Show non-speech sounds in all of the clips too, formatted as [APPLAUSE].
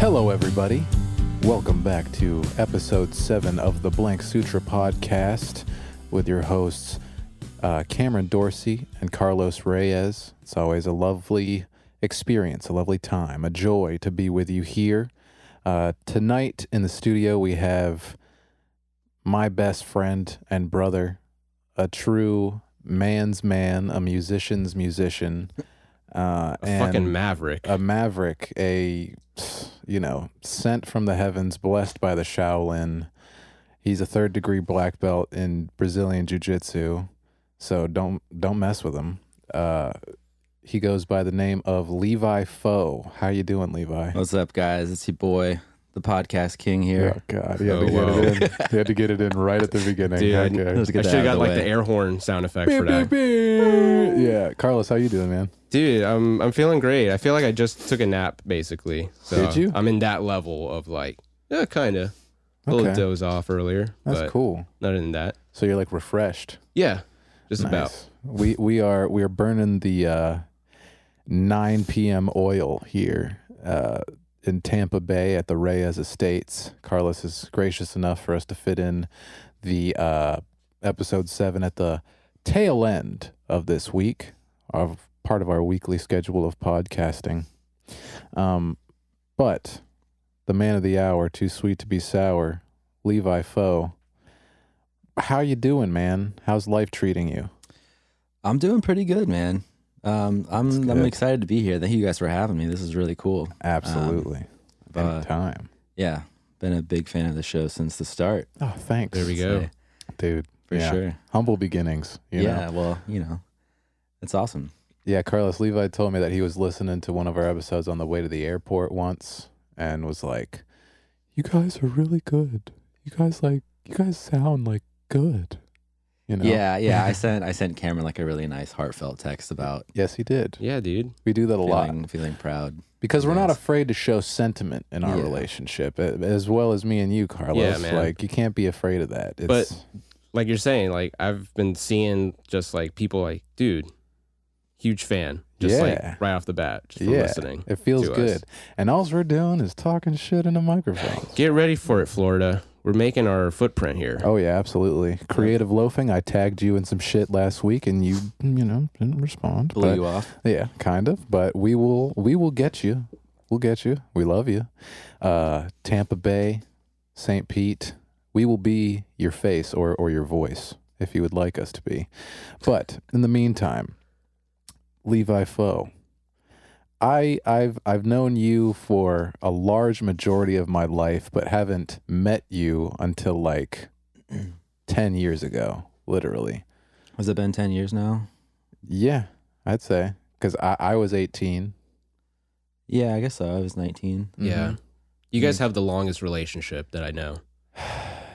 Hello, everybody. Welcome back to episode seven of the Blank Sutra podcast with your hosts, uh, Cameron Dorsey and Carlos Reyes. It's always a lovely experience, a lovely time, a joy to be with you here. Uh, tonight in the studio, we have my best friend and brother, a true man's man, a musician's musician. Uh, A and fucking maverick. a maverick, a you know, sent from the heavens, blessed by the Shaolin. He's a third degree black belt in Brazilian Jiu Jitsu, so don't don't mess with him. Uh, he goes by the name of Levi Foe. How you doing, Levi? What's up, guys? It's your boy, the podcast king here. Oh God, he had Oh, to get wow. it in. He had to get it in right at the beginning. Dude, I- Okay. Let's I should have got of like the the air horn sound effect for Beep, that. beep, beep. Yeah, Carlos, how you doing, man? Dude, I'm I'm feeling great. I feel like I just took a nap basically. So Did you? I'm in that level of like, yeah, kind of. A little Okay. doze off earlier, That's but cool. Other than that. So you're like refreshed. Yeah, just about. We we are we are burning the uh, 9 p.m. oil here uh, in Tampa Bay at the Reyes Estates. Carlos is gracious enough for us to fit in the uh, episode seven at the tail end of this week of part of our weekly schedule of podcasting. Um, but the man of the hour, too sweet to be sour, Levi Foe. How you doing, man? How's life treating you? I'm doing pretty good, man. Um, I'm I'm excited to be here. Thank you guys for having me. This is really cool. Absolutely. uh, Anytime. Yeah, been a big fan of the show since the start. Oh, thanks. There we go. Say, Dude. for yeah. sure. Humble beginnings. You yeah, Know? well, you know, it's awesome. Yeah. Carlos Levi told me that he was listening to one of our episodes on the way to the airport once and was like, You guys are really good. You guys like, you guys sound like good. You know? Yeah, yeah. I [LAUGHS] sent I sent Cameron like a really nice heartfelt text about Yes, he did. Yeah, dude. We do that a lot. feeling feeling proud. because we're not afraid to show sentiment in our Yeah. relationship a- as well as me and you carlos Yeah, man. like you can't be afraid of that it's But- Like you're saying, like I've been seeing just like people like, dude, huge fan. Just Yeah. like right off the bat, just from yeah listening. it feels to us. good and all we're doing is talking shit in a microphone Get ready for it, Florida. We're making our footprint here. oh yeah absolutely. Creative loafing i tagged you in some shit last week and you you know didn't respond Blew but- you off. yeah kind of but we will we will get you. We'll get you. We love you. Uh tampa bay st pete we will be your face or or your voice if you would like us to be. But in the meantime levi foe i i've i've known you for a large majority of my life but haven't met you until like [CLEARS THROAT] 10 years ago literally Has it been ten years now? yeah i'd say because I, I was 18 Yeah, I guess so. I was 19. Yeah. Mhm. You guys have the longest relationship that I know. [SIGHS]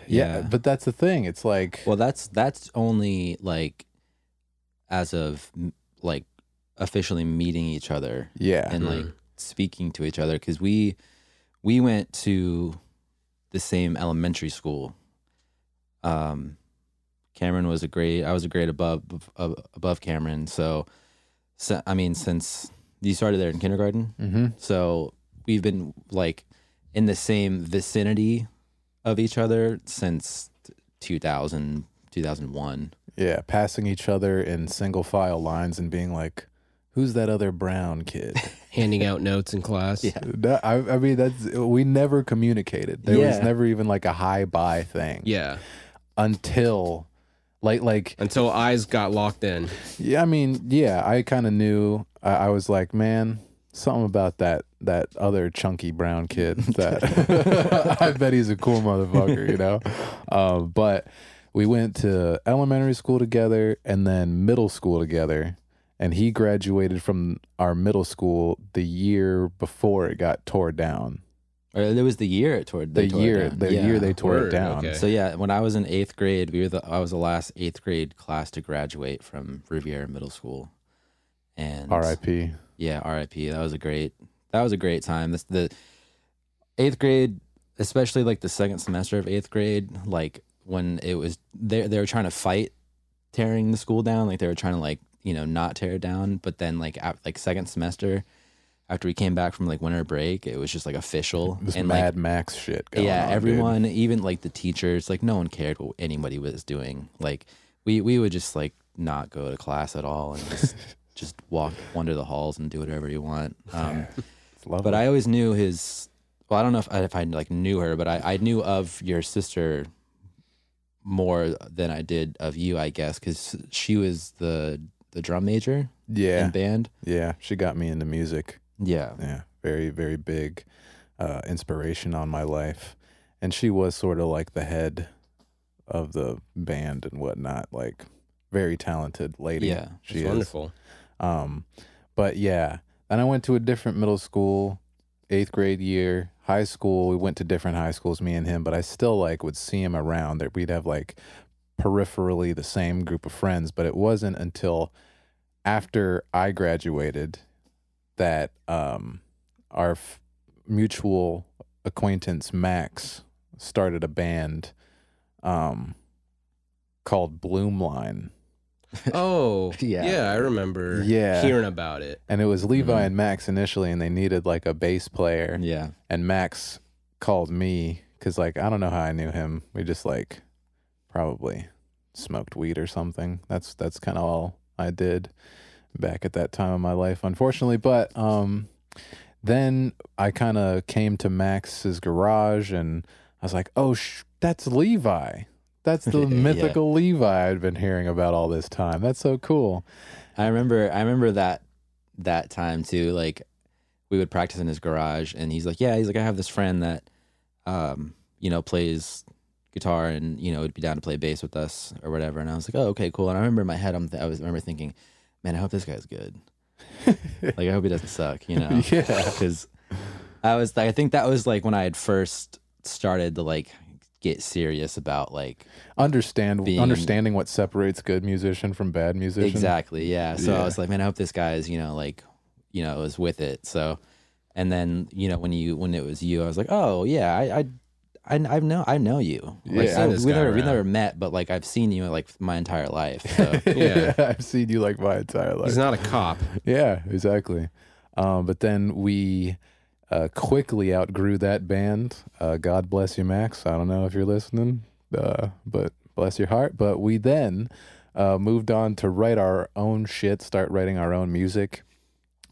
Yeah, Yeah. but that's the thing. It's like Well, that's that's only like as of like officially meeting each other yeah, and like Mhm. speaking to each other because we we went to the same elementary school. Um, Cameron was a grade. I was a grade above above, above Cameron. So, so, I mean, since you started there in kindergarten, hmm so we've been like in the same vicinity of each other since 2000, 2001. yeah, passing each other in single file lines and being like, "Who's that other brown kid?" [LAUGHS] Handing out notes in class. Yeah. That- I, I mean, that's we never communicated. There was never even like a high bye thing Yeah. until, like, like Until eyes got locked in. yeah. I mean, yeah, I kind of knew. I, I was like, man. Something about that that other chunky brown kid [LAUGHS] that [LAUGHS] I bet he's a cool motherfucker, you know. Um, but we went to elementary school together and then middle school together, and he graduated from our middle school the year before it got tore down. Or it was the year it tore. The they tore it year down. the Yeah. year they tore Word, it down. okay. So yeah, when I was in eighth grade, we were the I was the last eighth grade class to graduate from Riviera Middle School, and R.I.P. Yeah, R.I.P. That was a great that was a great time. This the eighth grade, especially like the second semester of eighth grade, like when it was they they were trying to fight tearing the school down, like they were trying to like you know not tear it down, but then like at, like second semester, after we came back from like winter break, it was just like official This and Mad like Max shit. Going yeah, on, dude. everyone, even like the teachers, like no one cared what anybody was doing. Like we we would just like not go to class at all and just [LAUGHS] just walk wander the halls and do whatever you want. Um, but I always knew his. Well, I don't know if I, if I like knew her, but I, I knew of your sister more than I did of you, I guess, because she was the the drum major yeah, in band. yeah, she got me into music. Yeah, Yeah, very very big uh, inspiration on my life, and she was sort of like the head of the band and whatnot. Like very talented lady. Yeah, she It's is. wonderful. Um, but yeah, then I went to a different middle school, eighth grade year, high school. We went to different high schools, me and him, but I still like would see him around. That we'd have like peripherally the same group of friends, but it wasn't until after I graduated that um, our f- mutual acquaintance Max started a band um, called Bloomline. [LAUGHS] Oh, Yeah. yeah. I remember Yeah. hearing about it. And it was Levi Mhm. and Max initially, and they needed like a bass player. yeah, And Max called me because, like, I don't know how I knew him. We just like probably smoked weed or something. That's that's kind of all I did back at that time of my life, unfortunately. But um, then I kind of came to Max's garage, and I was like, "Oh, sh- that's Levi." That's the [LAUGHS] Yeah. mythical Levi I'd been hearing about all this time. That's so cool. I remember I remember that that time too. Like we would practice in his garage, and he's like, "Yeah," he's like, "I have this friend that, um, you know, plays guitar and you know would be down to play bass with us or whatever." And I was like, "Oh, okay, cool." And I remember in my head, I'm th- I was I remember thinking, "Man, I hope this guy's good. [LAUGHS] like I hope he doesn't suck." You know? [LAUGHS] Yeah. because I was I think that was like when I had first started to like get serious about like understand Being- understanding what separates good musician from bad musician. Exactly. Yeah. So Yeah. I was like, man, I hope this guy is, you know, like, you know, is with it. So, and then, you know, when you, when it was you, I was like, oh yeah, I, I, I, I know, I know you. Like, Yeah. so Seen we guy never, we never met, but like, I've seen you like my entire life. So [LAUGHS] Yeah. [LAUGHS] I've seen you like my entire life. He's not a cop. [LAUGHS] yeah, exactly. Um, but then we uh, quickly outgrew that band. Uh, God bless you, Max. I don't know if you're listening, uh, but bless your heart. But we then uh, moved on to write our own shit, start writing our own music.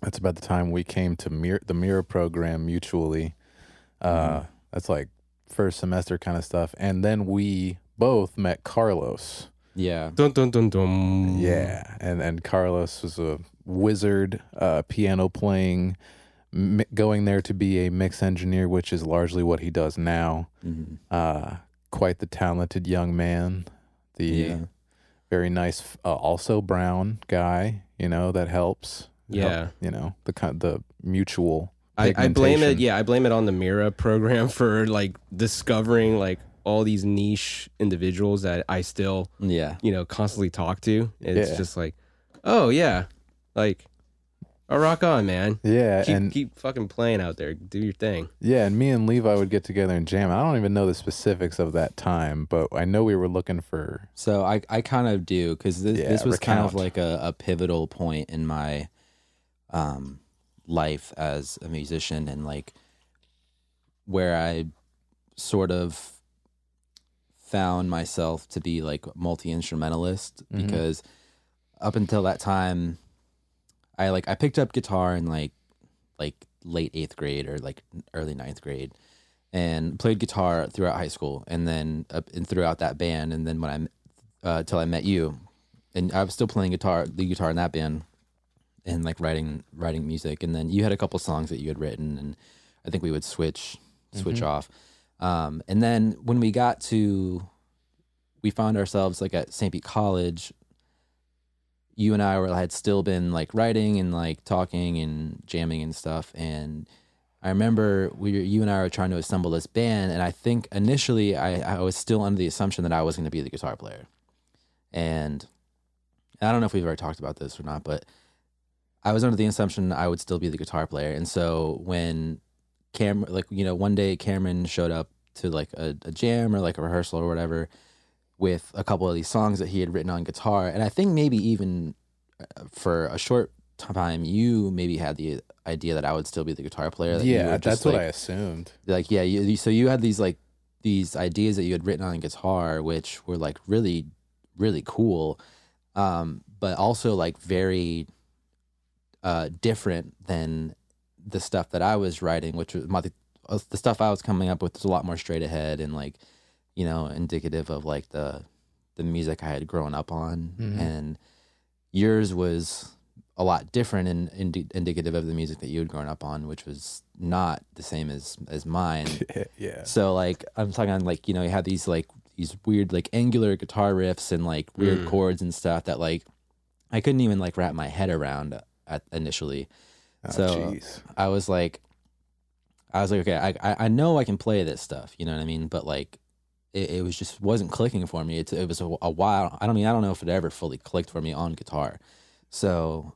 That's about the time we came to Mir- the Mira program mutually. Uh, That's like first semester kind of stuff. And then we both met Carlos. yeah. Dun dun dun dun. Yeah, and and Carlos was a wizard, uh, piano playing, mi- going there to be a mix engineer, which is largely what he does now. Mhm. Uh, quite the talented young man, the Yeah. very nice, uh, also brown guy. You know that helps. Help- Yeah. you know the kind the mutual. I, I blame it. Yeah, I blame it on the Mira program [LAUGHS] for like discovering like all these niche individuals that I still Yeah. you know constantly talk to. It's Yeah. just like, oh yeah, like, oh rock on, man. Yeah, Keep and keep fucking playing out there. Do your thing. yeah, and me and Levi would get together and jam. I don't even know the specifics of that time, but I know we were looking for So I, I kind of do because this, Yeah, this was kind of like a, a pivotal point in my um, life as a musician and like where I sort of found myself to be like multi instrumentalist Mhm. because up until that time, I like I picked up guitar in like like late eighth grade or like early ninth grade and played guitar throughout high school and then up and throughout that band and then when I uh till I met you and I was still playing guitar the guitar in that band and like writing writing music and then you had a couple songs that you had written and I think we would switch switch Mhm. off um and then when we got to we found ourselves like at St. Pete College you and I were had still been like writing and like talking and jamming and stuff and I remember we you and I were trying to assemble this band and I think initially I, I was still under the assumption that I was going to be the guitar player and I don't know if we've ever talked about this or not but I was under the assumption I would still be the guitar player and so when Cam like you know one day Cameron showed up to like a, a jam or like a rehearsal or whatever with a couple of these songs that he had written on guitar and I think maybe even uh, for a short time you maybe had the idea that I would still be the guitar player. that yeah, that's what I assumed. like yeah you- so you had these like these ideas that you had written on guitar which were like really really cool um but also like very uh different than the stuff that i was writing which was my uh, the stuff i was coming up with was a lot more straight ahead and like you know indicative of like the the music i had grown up on Mhm. and yours was a lot different and indi- indicative of the music that you had grown up on, which was not the same as as mine. [LAUGHS] yeah. so like I'm talking on like you know you had these like these weird like angular guitar riffs and like weird Mm. chords and stuff that like I couldn't even like wrap my head around at initially. Oh, so- jeez. I was like, I was like, okay, I I, I know I can play this stuff, you know what I mean, but like. It, it was just wasn't clicking for me. It's, it was a, a while. I don't mean I don't know if it ever fully clicked for me on guitar. So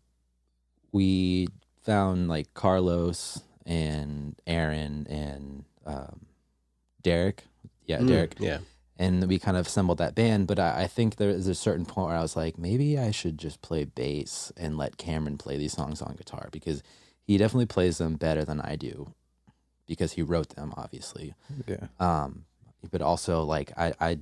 we found like Carlos and Aaron and um, Derek. Yeah, Mm, Derek. Yeah. And we kind of assembled that band. But I, I think there is a certain point where I was like, maybe I should just play bass and let Cameron play these songs on guitar because he definitely plays them better than I do because he wrote them, obviously. Yeah. Um, but also like I, I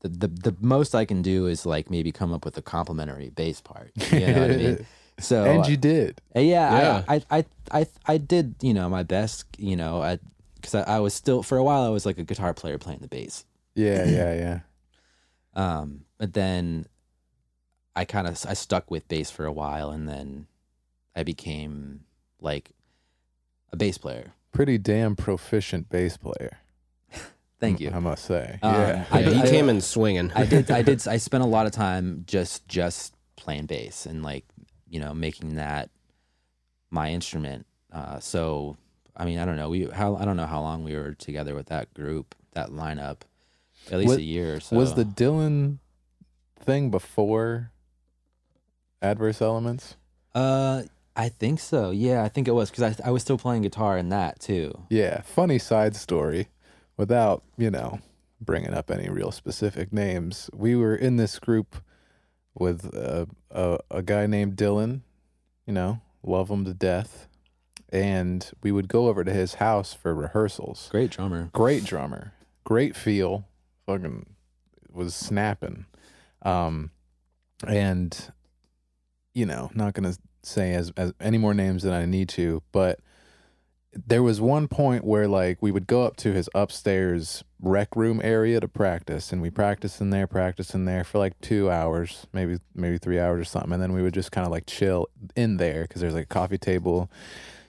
the, the the most I can do is like maybe come up with a complimentary bass part. You know what I mean? [LAUGHS] So and you did. uh, yeah, Yeah. I, I, I, I, I did, you know, my best, you know, I, because I, I was still for a while I was like a guitar player playing the bass. Yeah, yeah, yeah. [CLEARS THROAT] Um, but then I kind of I stuck with bass for a while, and then I became like a bass player. Pretty damn proficient bass player. [LAUGHS] Thank you. I must say. Um, yeah. I Yeah, did- he I- came in swinging. I did, I did, [LAUGHS] I spent a lot of time just just playing bass and like you know making that my instrument. Uh, so I mean, I don't know. We how I don't know how long we were together with that group, that lineup. At least Was- a year or so. Was the Dylan thing before Adverse Elements? Uh, I think so. Yeah, I think it was because I I was still playing guitar in that too. Yeah. Funny side story. Without, you know, bringing up any real specific names, we were in this group with a, a, a guy named Dylan, you know, love him to death. And we would go over to his house for rehearsals. Great drummer. great drummer, great feel, fucking was snapping. Um, and you know, not gonna say as as any more names than I need to, but there was one point where like we would go up to his upstairs rec room area to practice, and we practice in there, practice in there for like two hours, maybe maybe three hours or something, and then we would just kind of like chill in there because there's like a coffee table,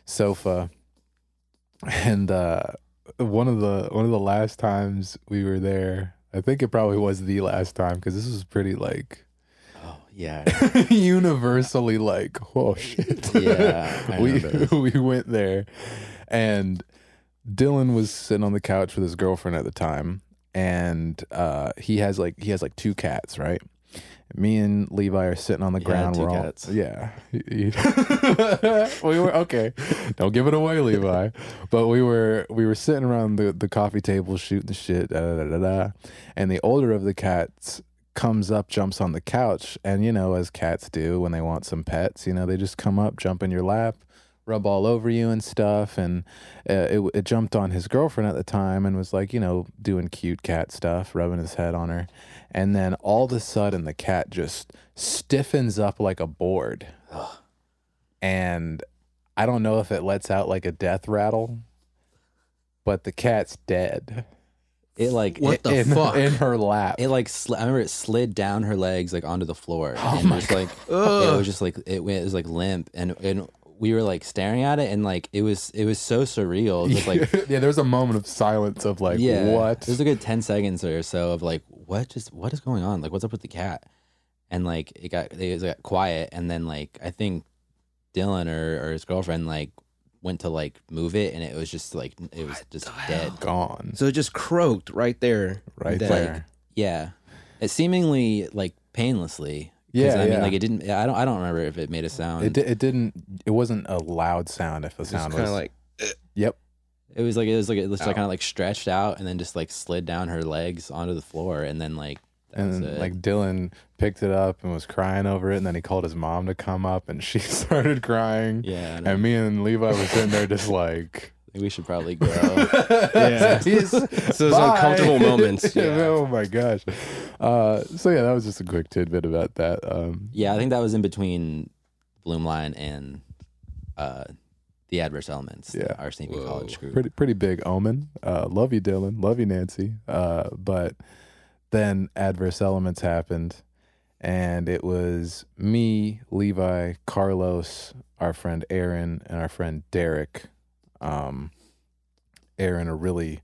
sofa, [LAUGHS] and uh one of the one of the last times we were there i think it probably was the last time because this was pretty like Oh yeah. [LAUGHS] universally like oh shit. Yeah, [LAUGHS] we [LAUGHS] we went there and dylan was sitting on the couch with his girlfriend at the time and uh he has like he has like two cats right me and Levi are sitting on the ground. We're all, cats. yeah. [LAUGHS] [LAUGHS] we were okay. Don't give it away, Levi. But we were we were sitting around the, the coffee table shooting the shit, da, da, da, da. and the older of the cats comes up, jumps on the couch, and you know, as cats do when they want some pets, you know, they just come up, jump in your lap, rub all over you and stuff. And uh, it it jumped on his girlfriend at the time and was like, you know, doing cute cat stuff, rubbing his head on her. And then all of a sudden, the cat just stiffens up like a board. And I don't know if it lets out like a death rattle, but the cat's dead. It like What it, the in, fuck? in her lap. it like sli- I remember it slid down her legs like onto the floor Oh and my just like it was just like it went it was like limp and and we were like staring at it and like it was it was so surreal. Just like [LAUGHS] yeah, there was a moment of silence of like, yeah, what? It was a good ten seconds or so of like what just what is going on? Like what's up with the cat? And like it got it got quiet and then like I think Dylan or, or his girlfriend like went to like move it and it was just like it was just dead. Gone so it just croaked right there. right Dead. there. Yeah, it seemingly like painlessly. 'Cause, Yeah, I mean, yeah. like it didn't. I don't. I don't remember if it made a sound. It, di- it didn't. It wasn't a loud sound. If the Just sound was kind was of like eh. yep, It was like it was like it was like Ow. kind of like stretched out and then just like slid down her legs onto the floor and then like That was and it. like Dylan picked it up and was crying over it, and then he called his mom to come up, and [LAUGHS] she started crying. yeah, and And me and Levi was sitting there just like, I think we should probably go. [LAUGHS] Yeah. He's- So those Bye. uncomfortable moments. Yeah, [LAUGHS] Yeah. oh my gosh. Uh, so yeah, that was just a quick tidbit about that. Um, yeah, I think that was in between Bloomline and uh, the Adverse Elements. Yeah. our St. Whoa. College group. pretty pretty big omen. Uh, love you, Dylan. Love you, Nancy. Uh, but then adverse elements happened, and it was me, Levi, Carlos, our friend Aaron, and our friend Derek. Um, Aaron, a really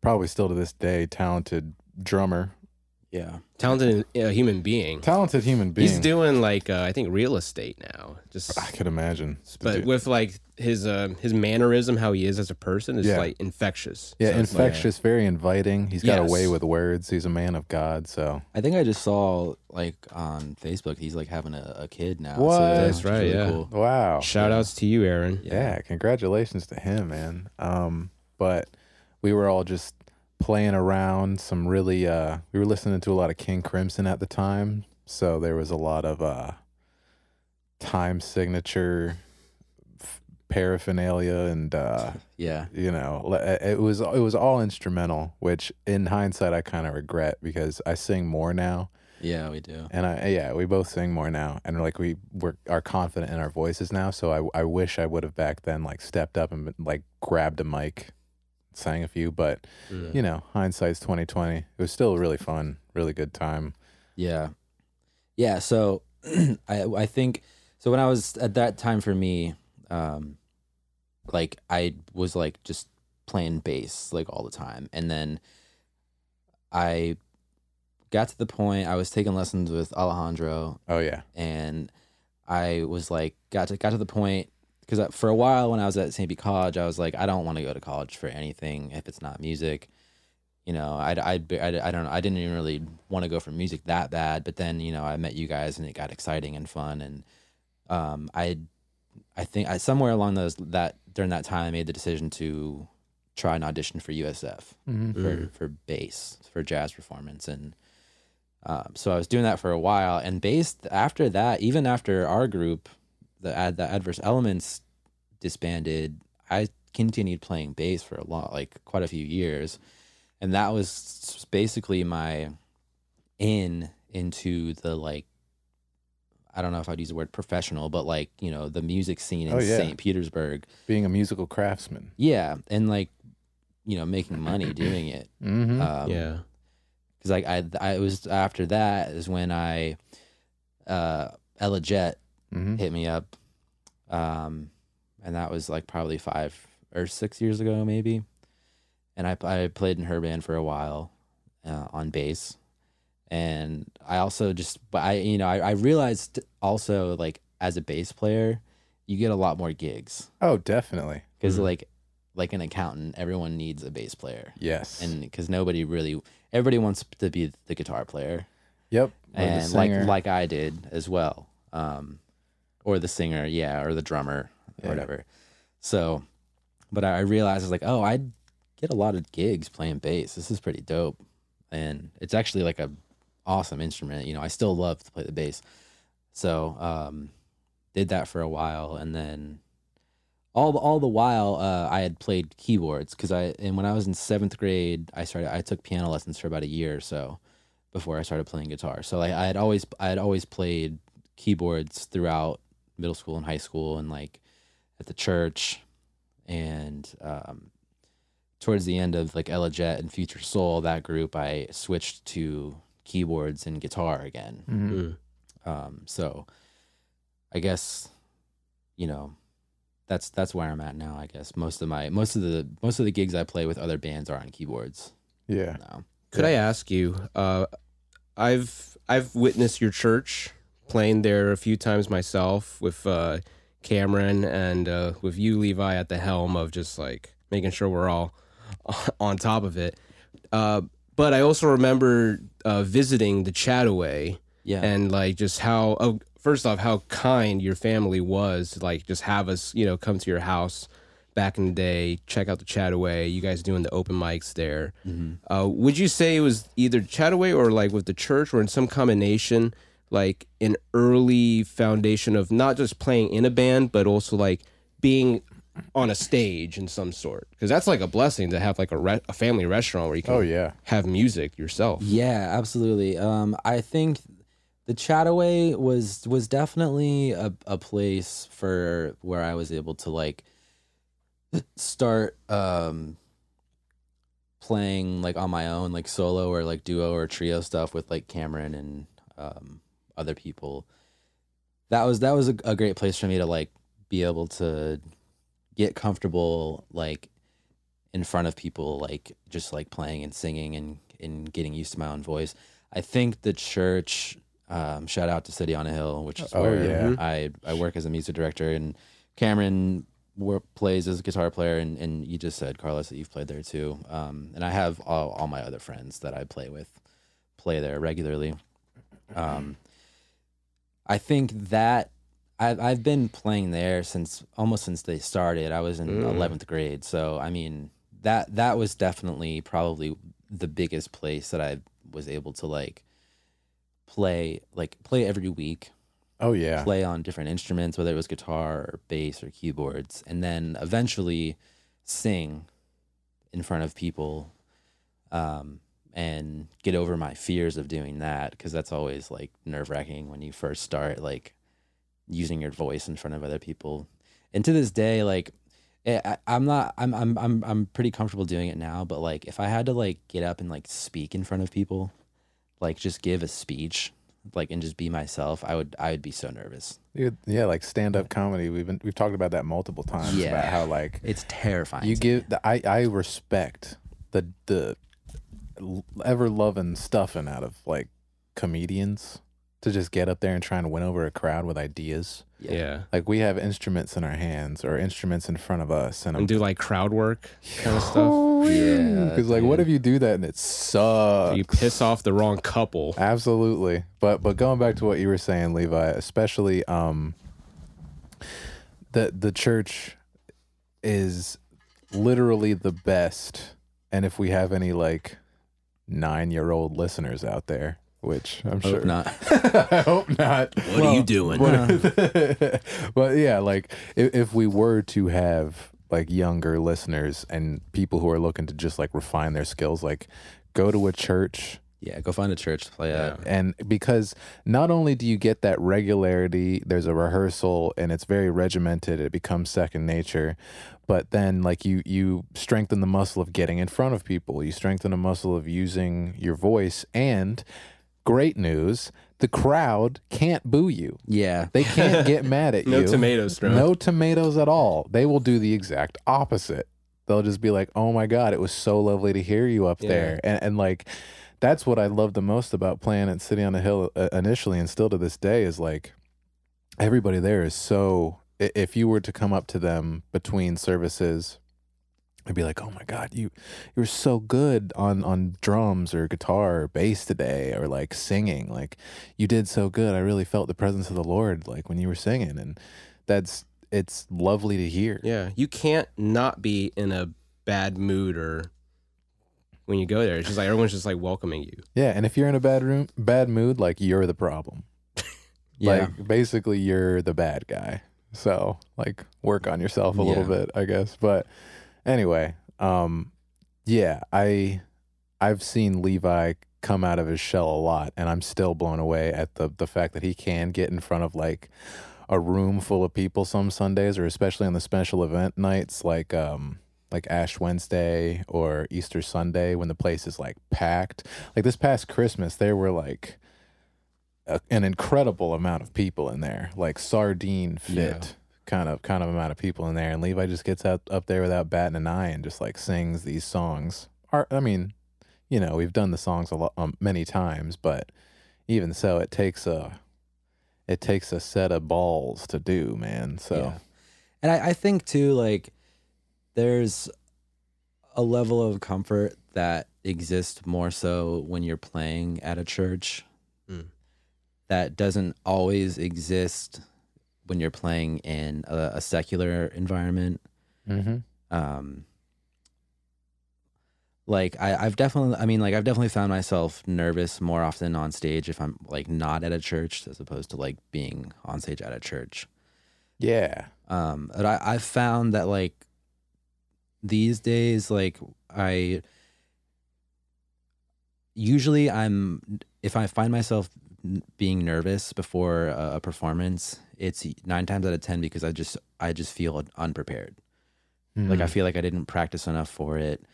probably still to this day talented drummer, Yeah, Talented uh, human being. talented human being. He's doing like uh, I think real estate now. Just I could imagine, but Dude. with like his uh, his mannerism, how he is as a person, is Yeah. like infectious. yeah, So it's like- infectious, very inviting. He's got a way with words. He's a man of God. So I think I just saw like on Facebook he's like having a, a kid now. What? That's which is right, yeah. Cool. wow, Shout outs to you, Aaron. Yeah, congratulations to him, man. Um, but we were all just playing around some really uh we were listening to a lot of King Crimson at the time, so there was a lot of uh time signature f- paraphernalia and uh [LAUGHS] Yeah, you know uh, it was it was all instrumental which in hindsight I kind of regret because I sing more now yeah, we do. and I yeah, we both sing more now, and like we we're are confident in our voices now. So I I wish I would have back then like stepped up and like grabbed a mic, sang a few. But Mm. you know, hindsight's twenty twenty. It was still a really fun, really good time. Yeah, yeah. So [CLEARS THROAT] I I think so when I was at that time for me, um, like I was like just playing bass like all the time, and then I got to the point I was taking lessons with Alejandro, Oh yeah, and I was like got to got to the point because for a while when I was at St. Pete College, I was like I don't want to go to college for anything if it's not music. You know, I'd, I'd, I'd I don't know, I didn't even really want to go for music that bad, but then you know I met you guys and it got exciting and fun, and um, I, I think I somewhere along those that during that time I made the decision to try an audition for USF mm-hmm. for Mm. for bass for jazz performance and um, so I was doing that for a while and bass after that even after our group the ad, the adverse elements disbanded I continued playing bass for a lot like quite a few years and that was basically my in into the like I don't know if I'd use the word professional but like you know the music scene in Oh, yeah. St. Petersburg being a musical craftsman. yeah and like you know making money doing it [LAUGHS] Mm-hmm. um, yeah. because like I, I it was after that is when I, uh, Ella Jet mm-hmm. hit me up, um, and that was like probably five or six years ago maybe, and I I played in her band for a while, uh, on bass, and I also just but I you know I, I realized also like as a bass player, you get a lot more gigs Oh, definitely. because Mhm. like like an accountant, everyone needs a bass player, Yes. and because nobody really everybody wants to be the guitar player yep. And like like I did as well, um, or the singer, yeah, or the drummer, Yeah. or whatever. So, but I realized I was like, oh, I get a lot of gigs playing bass. This is pretty dope, and it's actually like a awesome instrument. You know, I still love to play the bass. So, um, did that for a while, and then all all the while uh, I had played keyboards because I and when I was in seventh grade, I started I took piano lessons for about a year or so before I started playing guitar. So like I had always I had always played keyboards throughout middle school and high school and like at the church and um, towards the end of like Ella Jet and Future Soul that group I switched to keyboards and guitar again. Mhm. Mm. Um, so I guess you know that's that's where I'm at now. I guess most of my most of the most of the gigs I play with other bands are on keyboards Yeah. now. Could I ask you? Uh, I've I've witnessed your church playing there a few times myself with uh, Cameron and uh, with you, Levi, at the helm of just like making sure we're all [LAUGHS] on top of it. Uh, but I also remember uh, visiting the Chattaway Yeah. and like just how oh, first off how kind your family was to like just have us you know come to your house back in the day. Check out the Chattaway. You guys doing the open mics there. Mhm. Uh, would you say it was either Chattaway or like with the church or in some combination, like an early foundation of not just playing in a band, but also like being on a stage in some sort? Because that's like a blessing to have like a, re- a family restaurant where you can Oh yeah. have music yourself. Yeah, absolutely. Um, I think the Chattaway was was definitely a, a place for where I was able to like start um playing like on my own, like solo or like duo or trio stuff with like Cameron and um other people. That was that was a, a great place for me to like be able to get comfortable like in front of people like just like playing and singing and and getting used to my own voice. I think the church um, shout out to City on a Hill, which is Oh, where yeah. I I work as a music director and Cameron wor- plays as a guitar player and, and you just said Carlos that you've played there too. Um, and I have all, all my other friends that I play with play there regularly. Um, I think that I've I've been playing there since almost since they started. I was in Mm. eleventh grade, so I mean that that was definitely probably the biggest place that I was able to like play like play every week, Oh yeah. play on different instruments, whether it was guitar or bass or keyboards, and then eventually sing in front of people um, and get over my fears of doing that because that's always like nerve wracking when you first start like using your voice in front of other people. And to this day, like eh, I, I'm not, I'm, I'm, I'm, I'm pretty comfortable doing it now. But like, if I had to like get up and like speak in front of people, like just give a speech, like and just be myself, I would, I would be so nervous. Dude, yeah, like stand up comedy. We've been we've talked about that multiple times Yeah. about how like It's terrifying. you give the, I I respect the the ever loving stuffing out of like comedians to just get up there and try and win over a crowd with ideas. me. Yeah. Like we have instruments in our hands or instruments in front of us, and And do like crowd work kind of [SIGHS] stuff. Yeah, because like what if you do that and it sucks? You piss off the wrong couple. Absolutely. But but going back to what you were saying, Levi, especially um the the church is literally the best. And if we have any like nine year old listeners out there, which I'm Hope sure not. [LAUGHS] I hope not. What are you doing? But, but [LAUGHS] [LAUGHS] yeah, like if, if we were to have like younger listeners and people who are looking to just like refine their skills, like go to a church Yeah, go find a church to play at. and because not only do you get that regularity there's a rehearsal and it's very regimented it becomes second nature but then like you you strengthen the muscle of getting in front of people you strengthen the muscle of using your voice and great news the crowd can't boo you Yeah. they can't get [LAUGHS] mad at you. No you tomatoes thrown. no tomatoes at all they will do the exact opposite they'll just be like oh my god it was so lovely to hear you up Yeah. there and, and like that's what i love the most about playing at city on the hill uh, initially and still to this day is like everybody there is so if you were to come up to them between services I'd be like, "Oh my god, you you were so good on on drums or guitar or bass today, or like singing. Like you did so good. I really felt the presence of the Lord like when you were singing, and that's it's lovely to hear. Yeah, you can't not be in a bad mood or when you go there. It's just like everyone's just like welcoming you. Yeah, and if you're in a bad room, bad mood, like you're the problem. [LAUGHS] Yeah. Like basically you're the bad guy. So, like work on yourself a little bit, I guess. But anyway, um yeah, I I've seen Levi come out of his shell a lot and I'm still blown away at the the fact that he can get in front of like a room full of people some Sundays or especially on the special event nights like um like Ash Wednesday or Easter Sunday when the place is like packed. Like this past Christmas there were like a, an incredible amount of people in there, like sardine fit kind of kind of amount of people in there. And Levi just gets up up there without batting an eye and just like sings these songs. Are I mean, you know, we've done the songs a lot um, many times, but even so, it takes a it takes a set of balls to do, man. So Yeah. And I, I think too, like, there's a level of comfort that exists more so when you're playing at a church Mm. that doesn't always exist when you're playing in a, a secular environment. Mm-hmm. Um, like I, I've definitely, I mean, like I've definitely found myself nervous more often on stage if I'm like not at a church as opposed to like being on stage at a church. Yeah. Um, but I, I've found that like these days, like I usually I'm if I find myself being nervous before a, performance, it's nine times out of ten because I just I just feel unprepared. Like I Mm. feel like I didn't practice enough for it.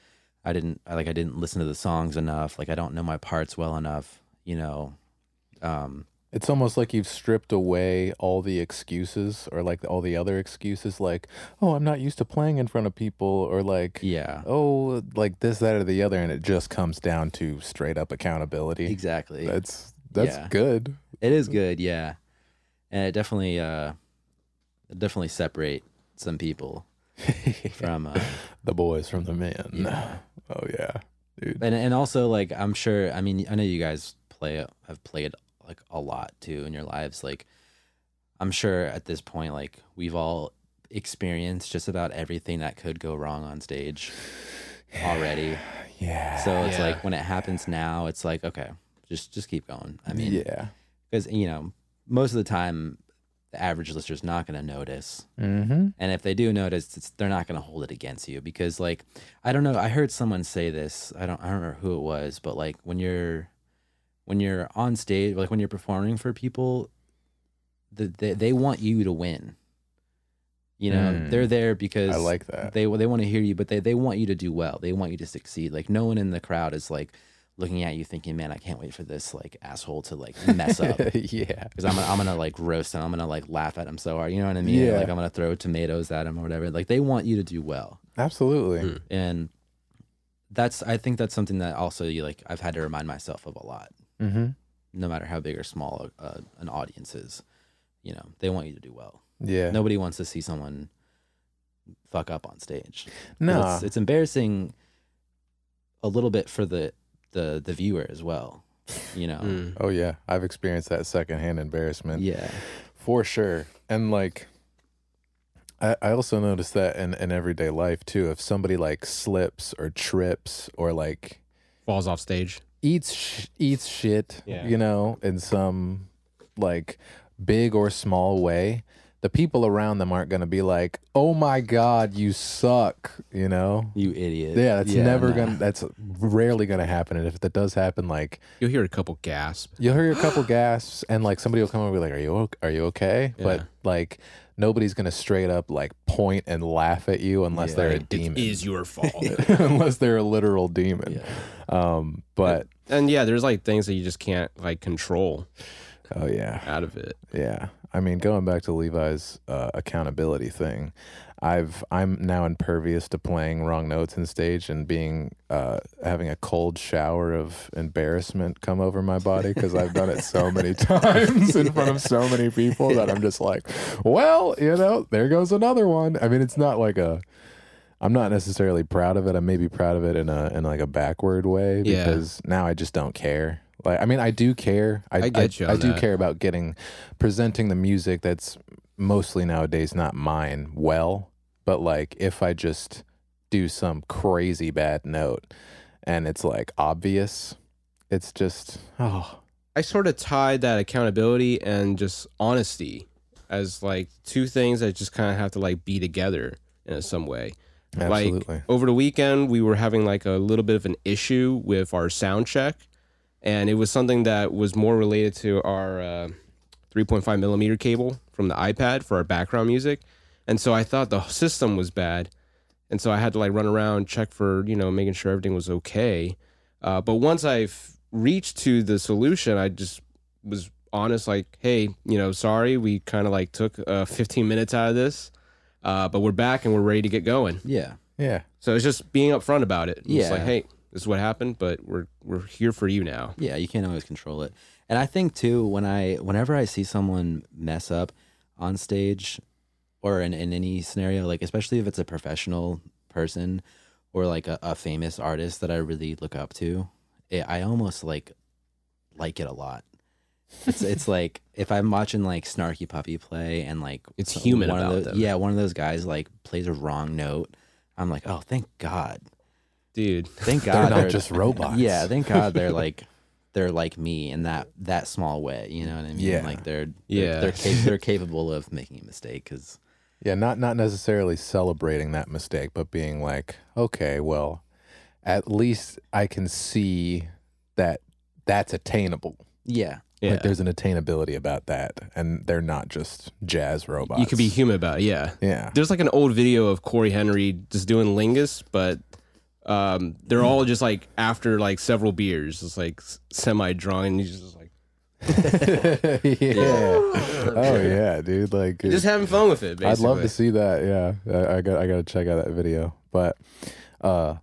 I didn't I, like I didn't listen to the songs enough. Like I don't know my parts well enough. You know. Um, It's almost like you've stripped away all the excuses or like all the other excuses, like, oh, I'm not used to playing in front of people, or like, yeah. oh, like this, that, or the other. And it just comes down to straight up accountability. Exactly. That's, that's Yeah. good. It is good, yeah, and it definitely, uh, it definitely separate some people [LAUGHS] from, uh, the boys from the men. Oh, yeah. Dude. and and also like I'm sure. I mean, I know you guys play have played like a lot too in your lives. Like, I'm sure at this point, like we've all experienced just about everything that could go wrong on stage [SIGHS] already. Yeah. So it's Yeah. like when it happens now, it's like okay, just just keep going. I mean, yeah. because you know most of the time the average listener's not going to notice Mm-hmm. and if they do notice it's, they're not going to hold it against you because like i don't know i heard someone say this i don't i don't remember who it was but like when you're when you're on stage like when you're performing for people the, they, they want you to win you know Mm. they're there because I like that. they they want to hear you but they, they want you to do well they want you to succeed like no one in the crowd is like looking at you thinking man i can't wait for this like asshole to like mess up [LAUGHS] yeah. because I'm, I'm gonna like roast him. I'm gonna like laugh at him so hard. You know what I mean? Yeah. Like I'm gonna throw tomatoes at him or whatever. Like they want you to do well, Absolutely. And that's I think that's something that also you like I've had to remind myself of a lot. Mm-hmm. No matter how big or small uh, an audience is, you know they want you to do well. Yeah. Nobody wants to see someone fuck up on stage. no. it's, it's embarrassing a little bit for the the the viewer as well. You know? Mm. Oh yeah, I've experienced that secondhand embarrassment Yeah. for sure. And like, I, I also noticed that in, in everyday life too. If somebody like slips or trips or like Falls off stage. Eats sh- eats shit, Yeah. you know, in some like big or small way, the people around them aren't going to be like, "Oh my god, you suck," you know. You idiot. Yeah, that's never nah. gonna. That's rarely gonna happen. And if that does happen, like You'll hear a couple gasp. You'll hear a couple gasps, and like somebody will come over and be like, "Are you are you okay?" Yeah. But like nobody's gonna straight up like point and laugh at you unless Yeah. they're a It demon. is your [LAUGHS] fault. unless they're a literal demon. Yeah. Um, but and yeah, there's like things that you just can't like control oh yeah, out of it. yeah. I mean, going back to Levi's uh, accountability thing, I've I'm now impervious to playing wrong notes in stage and being uh, having a cold shower of embarrassment come over my body [LAUGHS] because I've done it so many [LAUGHS] times in front of so many people that I'm just like, well, you know, there goes another one. I mean, it's not like a. I'm not necessarily proud of it. I may be proud of it in a in like a backward way Yeah. because now I just don't care. Like, I mean, I do care. I, I get you I, on do care about getting presenting the music that's mostly nowadays not mine well. But like, if I just do some crazy bad note and it's like obvious, it's just oh I sort of tied that accountability and just honesty as like two things that just kind of have to like be together in some way. absolutely. Like over the weekend, we were having like a little bit of an issue with our sound check, and it was something that was more related to our uh, 3.5 millimeter cable from the iPad for our background music. And so I thought the system was bad, and so I had to like run around check for you know making sure everything was okay. Uh, but once I've reached to the solution, I just was honest, like, hey, you know, sorry, we kind of like took uh, 15 minutes out of this, uh, but we're back and we're ready to get going. Yeah. yeah. So it's just being upfront about it. It's Yeah. like, hey, this is what happened, but we're we're here for you now. Yeah, you can't always control it. And I think too, when I whenever I see someone mess up on stage or in, in any scenario, like especially if it's a professional person or like a, a famous artist that I really look up to, it, I almost like like it a lot. It's it's [LAUGHS] like if I'm watching like Snarky Puppy play and like It's human one about of those, them. Yeah, one of those guys like plays a wrong note. I'm like, oh, thank God, dude. thank [LAUGHS] God They're not just robots. Yeah, thank God they're [LAUGHS] like they're like me in that that small way. You know what I mean? Yeah. like they're Yeah. they're they're, cap- they're capable of making a mistake because Yeah, not not necessarily celebrating that mistake, but being like, okay, well, at least I can see that that's attainable. yeah, Yeah. Like there's an attainability about that, and they're not just jazz robots. you could be human about it. Yeah. yeah, There's like an old video of Cory Henry just doing Lingus, but um, they're all just like after like several beers, just like semi drunk, and he's just like [LAUGHS] yeah. Oh yeah, dude. Like just having fun with it. Basically. I'd love to see that. Yeah, I, I got I got to check out that video. But uh,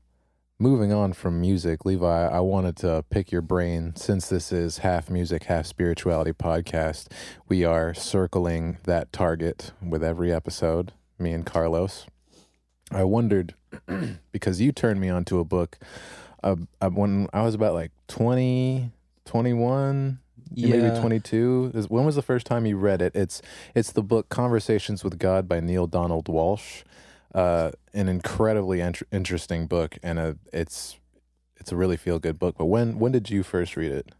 moving on from music, Levi, I wanted to pick your brain since this is half music, half spirituality podcast. We are circling that target with every episode. Me and Carlos. I wondered [CLEARS THROAT] because you turned me onto a book uh, uh, when I was about like 20, 21, maybe 22 when was the first time you read it it's it's the book conversations with god by Neale Donald Walsch uh an incredibly int- interesting book and a it's it's a really feel good book but when when did you first read it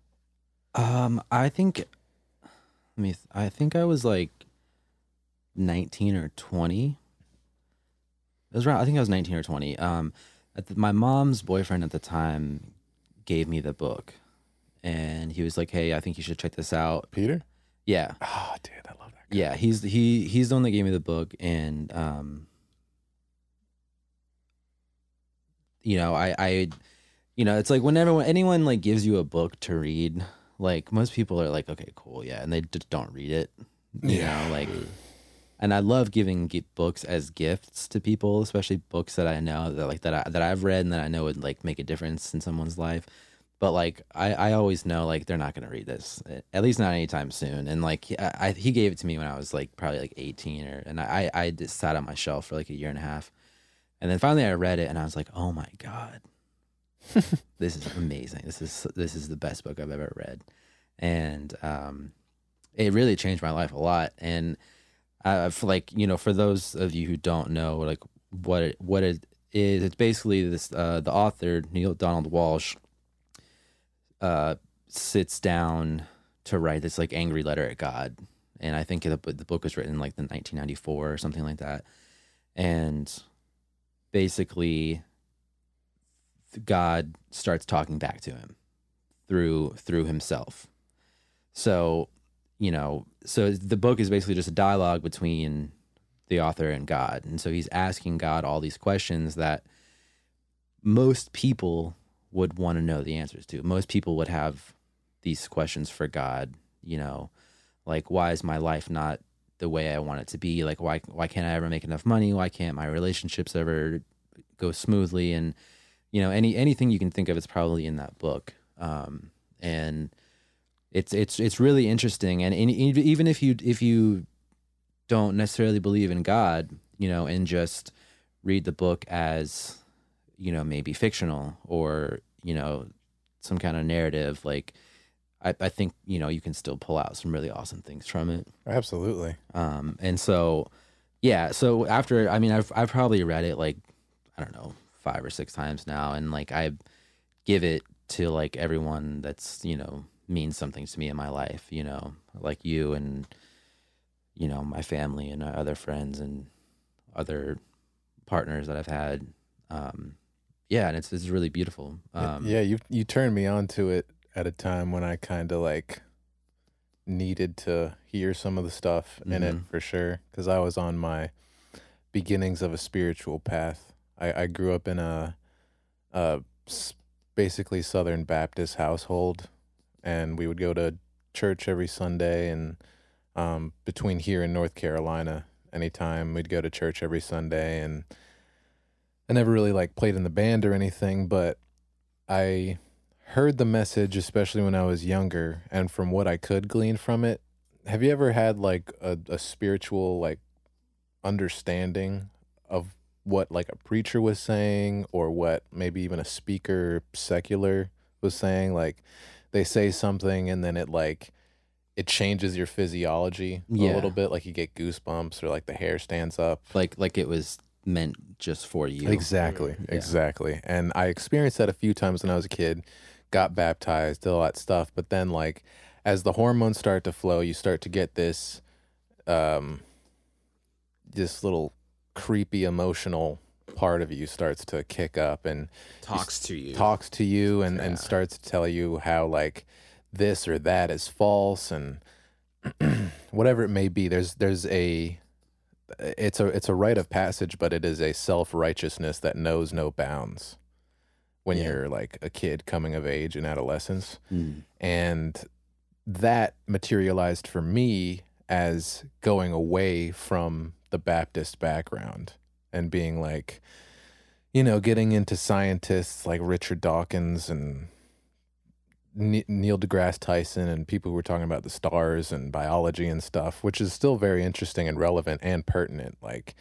Um, I think. Let me. th- I think I was like nineteen or twenty. It was around. I think I was nineteen or twenty. Um, at the, my mom's boyfriend at the time gave me the book, and he was like, "Hey, I think you should check this out." peter Yeah, oh dude i love that guy. yeah. He's he he's the one that gave me the book, and um, you know, I I, you know, it's like whenever anyone like gives you a book to read, like most people are like, okay, cool, yeah, and they just don't read it, you Yeah. know, like. And I love giving gi- books as gifts to people, especially books that I know that like that I, that I've read and that I know would like make a difference in someone's life. But like I, I always know like they're not gonna read this at least not anytime soon. And like he- I, I, he gave it to me when I was like probably like eighteen or and I I just sat on my shelf for like a year and a half, and then finally I read it and I was like oh my god, [LAUGHS] this is amazing. This is this is the best book I've ever read, and um, it really changed my life a lot. And I for like you know for those of you who don't know like what it, what it is, it's basically this uh, the author Neale Donald Walsch uh, sits down to write this like angry letter at God, and I think the, the book was written in like the 1994 or something like that, and basically God starts talking back to him through through himself. So, you know, so the book is basically just a dialogue between the author and God. And so he's asking God all these questions that most people would want to know the answers to. Most people would have these questions for God, you know, like why is my life not the way I want it to be? Like why why can't I ever make enough money? Why can't my relationships ever go smoothly and you know, any anything you can think of is probably in that book. Um and it's it's it's really interesting and, and even if you if you don't necessarily believe in God, you know, and just read the book as you know maybe fictional or you know some kind of narrative like I, I think you know you can still pull out some really awesome things from it. Absolutely. Um and so yeah so after i mean i've, I've probably read it like i don't know five or six times now and like i give it to like everyone that's you know means something to me in my life you know like you and you know my family and other friends and other partners that i've had. Um yeah and it's it's really beautiful um yeah you you turned me on to it at a time when i kind of like needed to hear some of the stuff in it Mhm. for sure because i was on my beginnings of a spiritual path i, I grew up in a basically southern baptist household and we would go to church every sunday and um, between here and north carolina anytime we'd go to church every sunday and i never really like played in the band or anything but i heard the message especially when i was younger and from what i could glean from it have you ever had like a, a spiritual like understanding of what like a preacher was saying or what maybe even a speaker secular was saying like they say something and then it like it changes your physiology a little bit. Like you get goosebumps or like the hair stands up. like like it was meant just for you. Exactly, Yeah. exactly. And I experienced that a few times when I was a kid. Got baptized, did all that stuff, but then like as the hormones start to flow, you start to get this, um, this little creepy emotional part of you starts to kick up and Talks to you. talks to you and, Yeah. and starts to tell you how like this or that is false and [CLEARS THROAT] whatever it may be there's there's a it's a it's a rite of passage but it is a self-righteousness that knows no bounds when Yeah. you're like a kid coming of age in adolescence Mm. and that materialized for me as going away from the Baptist background and being like, you know, getting into scientists like Richard Dawkins and Neil deGrasse Tyson and people who were talking about the stars and biology and stuff, which is still very interesting and relevant and pertinent. Like,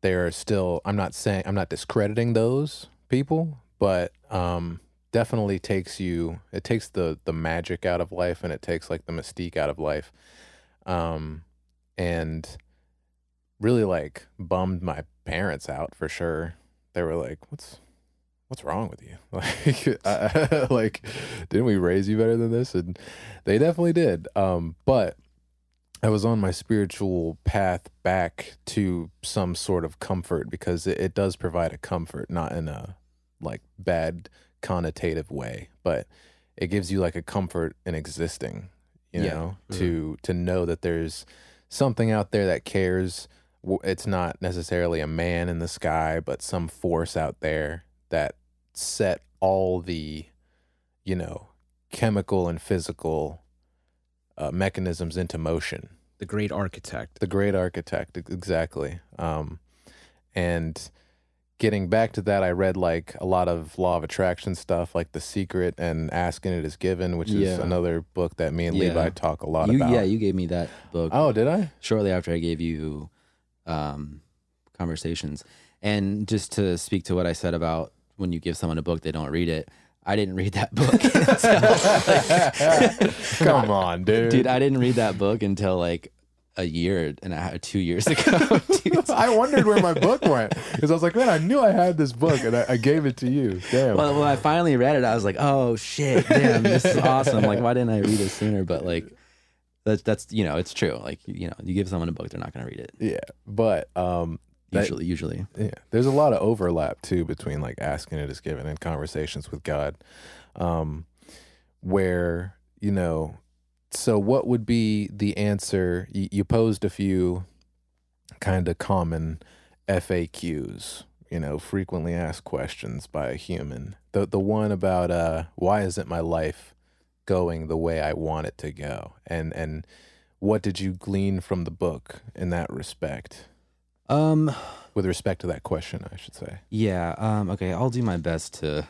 they are still, I'm not saying, I'm not discrediting those people, but um, definitely takes you it takes the the magic out of life and it takes like the mystique out of life um and really like bummed my parents out for sure they were like what's what's wrong with you [LAUGHS] like I, [LAUGHS] like didn't we raise you better than this and they definitely did um but I was on my spiritual path back to some sort of comfort because it, it does provide a comfort, not in a like bad connotative way, but it gives you like a comfort in existing, you Yeah. know, to to know that there's something out there that cares. It's not necessarily a man in the sky, but some force out there that set all the, you know, chemical and physical uh, mechanisms into motion The great architect. the great architect exactly um and getting back to that i read like a lot of law of attraction stuff like the secret and asking it is given which is Yeah. another book that me and Yeah. levi talk a lot You, about yeah, you gave me that book oh did i shortly after I gave you um, conversations. And just to speak to what I said about when you give someone a book, they don't read it. I didn't read that book. [LAUGHS] until- come on dude dude, I didn't read that book until like a year and a half, two years ago. [LAUGHS] I wondered where my book went because I was like, man, I knew I had this book and I, I gave it to you. Damn. Well, when I finally read it, I was like, "Oh shit, damn, this is awesome!" Like, why didn't I read it sooner? But like, that's that's you know, it's true. Like, you know, you give someone a book, they're not gonna read it. yeah, but um, that- Usually, usually, Yeah, there's a lot of overlap too between like asking it is given and conversations with God, um, where you know. So, what would be the answer? You, you posed a few kind of common FAQs, you know, frequently asked questions by a human. The the one about uh, why isn't my life going the way I want it to go, and and what did you glean from the book in that respect? Um, with respect to that question, I should say. yeah, um, okay, I'll do my best to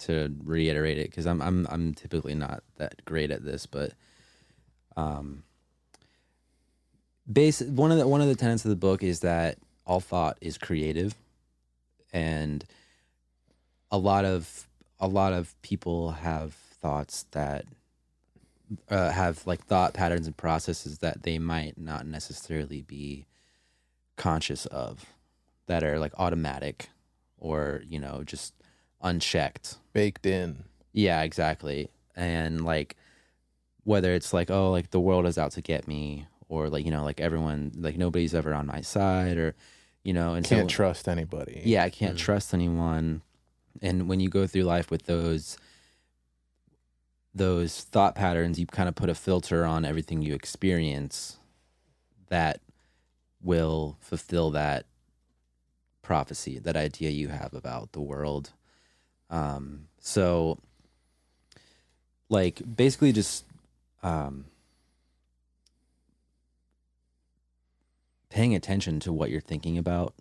to reiterate it because I'm I'm I'm typically not that great at this, but um, base one of the one of the tenets of the book is that all thought is creative, and a lot of a lot of people have thoughts that uh, have like thought patterns and processes that they might not necessarily be conscious of that are like automatic or you know just unchecked Baked in. yeah exactly and like whether it's like oh like the world is out to get me or like you know like everyone like nobody's ever on my side or you know and Can't so trust anybody. yeah i can't Mm. trust anyone and when you go through life with those those thought patterns you kind of put a filter on everything you experience that will fulfill that prophecy that idea you have about the world um so like basically just um paying attention to what you're thinking about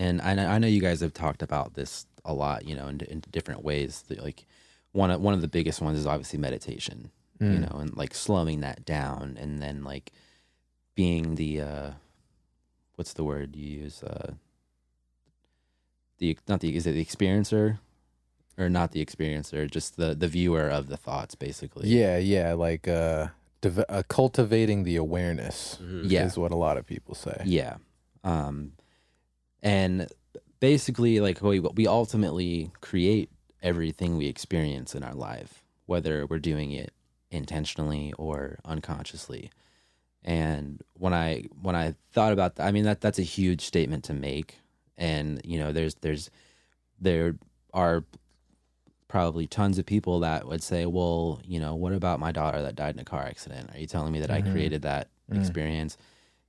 and I know, I know you guys have talked about this a lot, you know, in, in different ways. Like one of one of the biggest ones is obviously meditation, you Mm. know, and like slowing that down, and then like being the uh, what's the word you use? Uh, the not the is it the experiencer or not the experiencer, just the the viewer of the thoughts, basically. Yeah, yeah. Like uh deve- uh, cultivating the awareness Mhm. Yeah. is what a lot of people say. Yeah. Um, and basically, like we we ultimately create everything we experience in our life, whether we're doing it intentionally or unconsciously. And when I when I thought about that, I mean that that's a huge statement to make. And you know, there's there's there are probably tons of people that would say, well, you know, what about my daughter that died in a car accident? Are you telling me that I Mhm. created that Mm. experience?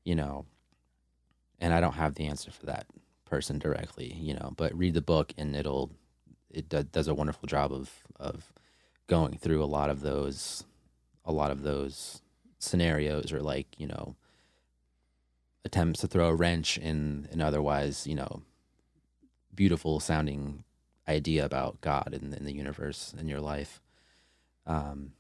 You know, and I don't have the answer for that person directly, you know, but read the book and it'll it do, does a wonderful job of of going through a lot of those a lot of those scenarios or like, you know, attempts to throw a wrench in an otherwise, you know, beautiful sounding idea about God and, and the universe in your life. Um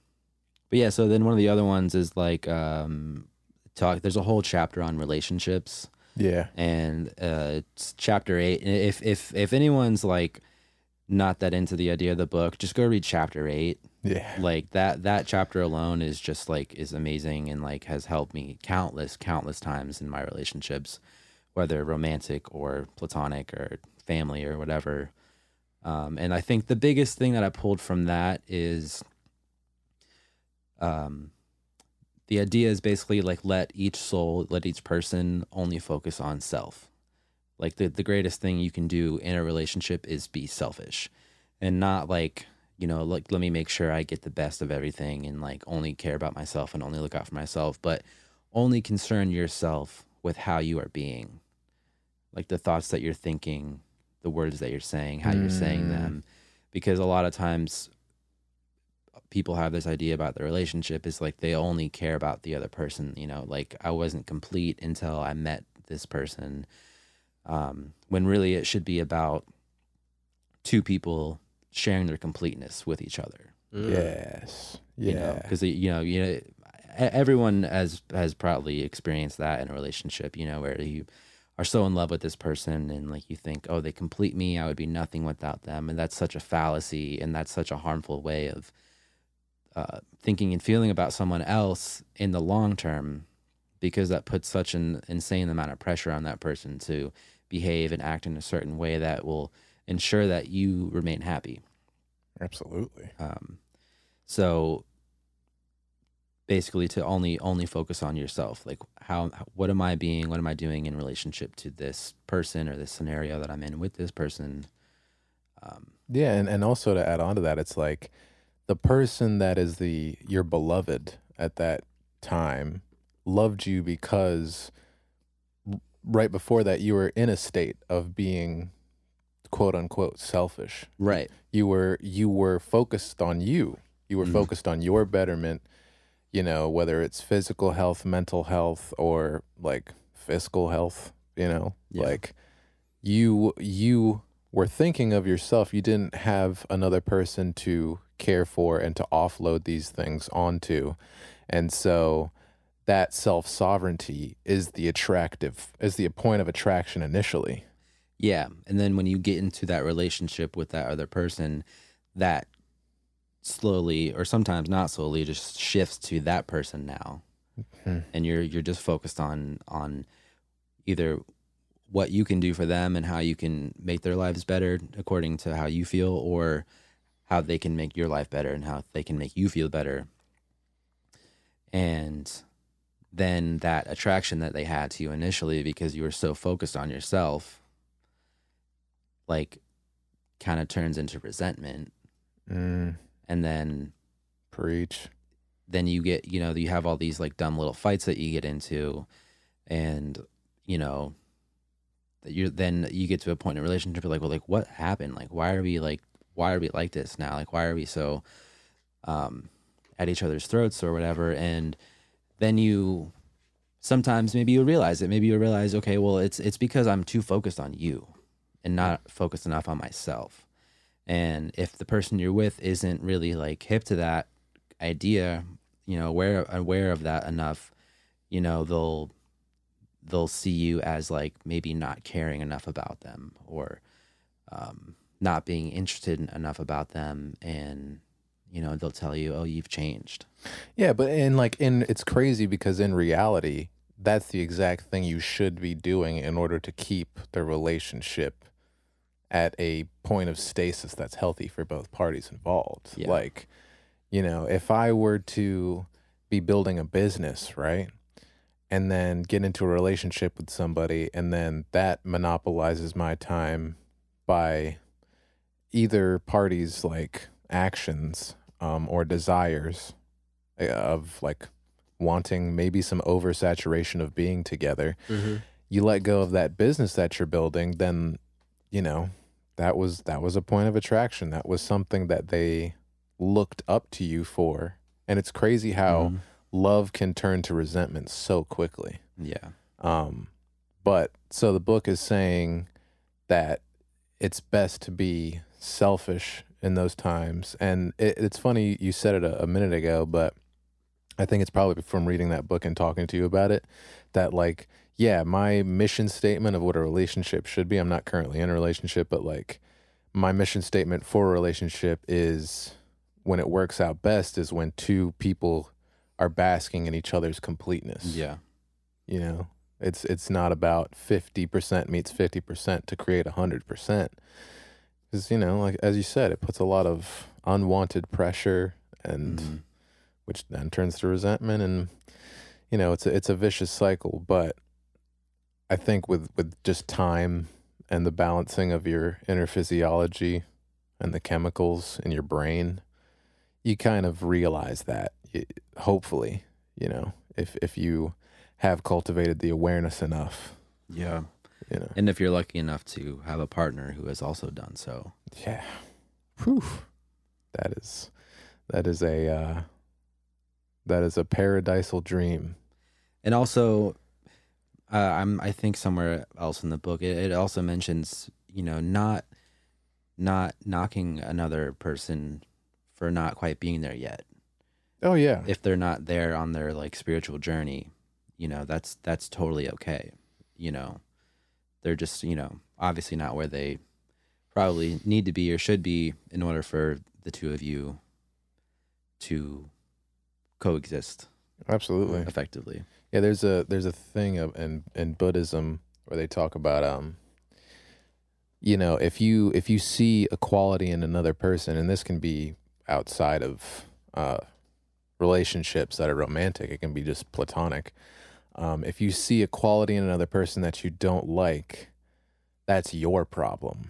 but yeah, so then one of the other ones is like um talk there's a whole chapter on relationships Yeah. and uh, it's chapter eight. And If if if anyone's like not that into the idea of the book, just go read chapter eight. Yeah. Like that that chapter alone is just like is amazing and like has helped me countless countless times in my relationships, whether romantic or platonic or family or whatever. Um, and I think the biggest thing that I pulled from that is, um, the idea is basically like let each soul, let each person only focus on self. Like the, the greatest thing you can do in a relationship is be selfish and not like, you know, like let me make sure I get the best of everything and like only care about myself and only look out for myself, but only concern yourself with how you are being. Like the thoughts that you're thinking, the words that you're saying, how you're saying Mm. them. Because a lot of times people have this idea about the relationship is like they only care about the other person you know like i wasn't complete until i met this person um, when really it should be about two people sharing their completeness with each other Mm. Yes. you know Yeah. because you know you know e- everyone has has probably experienced that in a relationship you know where you are so in love with this person and like you think oh they complete me i would be nothing without them and that's such a fallacy and that's such a harmful way of uh, thinking and feeling about someone else in the long term because that puts such an insane amount of pressure on that person to behave and act in a certain way that will ensure that you remain happy. Absolutely. um, so basically to only only focus on yourself. Like how what am i being what am i doing in relationship to this person or this scenario that i'm in with this person? Um, Yeah, and, and also to add on to that, it's like the person that is the your beloved at that time loved you because right before that you were in a state of being quote unquote selfish. right You were you were focused on you. You were Mhm. focused on your betterment, you know, whether it's physical health, mental health or like fiscal health, you know. Yeah. Like you you were thinking of yourself. You didn't have another person to care for and to offload these things onto. And so that self sovereignty is the attractive is the point of attraction initially. Yeah and then when you get into that relationship with that other person that slowly or sometimes not slowly just shifts to that person now Hmm. and you're you're just focused on on either what you can do for them and how you can make their lives better according to how you feel or how they can make your life better and how they can make you feel better and then that attraction that they had to you initially because you were so focused on yourself like kind of turns into resentment. Mm, and then preach. then you get you know you have all these like dumb little fights that you get into. And you know that you're then you get to a point in a relationship like well like what happened? Like why are we like why are we like this now? Like why are we so um at each other's throats or whatever? And then you sometimes maybe you realize it. Maybe you realize okay well it's it's because i'm too focused on you and not focus enough on myself and if the person you're with isn't really like hip to that idea you know aware aware of that enough you know they'll they'll see you as like maybe not caring enough about them or um, not being interested enough about them and you know they'll tell you, "Oh, you've changed." Yeah, but in like in it's crazy because in reality, that's the exact thing you should be doing in order to keep the relationship at a point of stasis that's healthy for both parties involved. Yeah. Like, you know, if I were to be building a business, right? And then get into a relationship with somebody and then that monopolizes my time by either party's like actions um, or desires uh, of like wanting maybe some oversaturation of being together you let go of that business that you're building then you know that was that was a point of attraction that was something that they looked up to you for and it's crazy how Mhm. love can turn to resentment so quickly Yeah. um, but so the book is saying that it's best to be selfish in those times. And it, it's funny you said it a, a minute ago, but I think it's probably from reading that book and talking to you about it that like, yeah, my mission statement of what a relationship should be. I'm not currently in a relationship, but like my mission statement for a relationship is when it works out best is when two people are basking in each other's completeness Yeah. you know it's it's not about 50% meets 50% to create 100% because you know like as you said it puts a lot of unwanted pressure and Mhm. which then turns to resentment and you know it's a, it's a vicious cycle but i think with with just time and the balancing of your inner physiology and the chemicals in your brain you kind of realize that hopefully you know if if you have cultivated the awareness enough Yeah. you know And if you're lucky enough to have a partner who has also done so. yeah Whew. that is that is a uh that is a paradisal dream And also, uh, I'm I think somewhere else in the book it, it also mentions you know not not knocking another person for not quite being there yet. oh yeah If they're not there on their like spiritual journey, you know that's that's totally okay. You know, they're just you know obviously not where they probably need to be or should be in order for the two of you to coexist absolutely effectively. Yeah, there's a there's a thing of in in Buddhism where they talk about um you know, if you if you see a quality in another person and this can be outside of uh relationships that are romantic, it can be just platonic. Um if you see a quality in another person that you don't like, that's your problem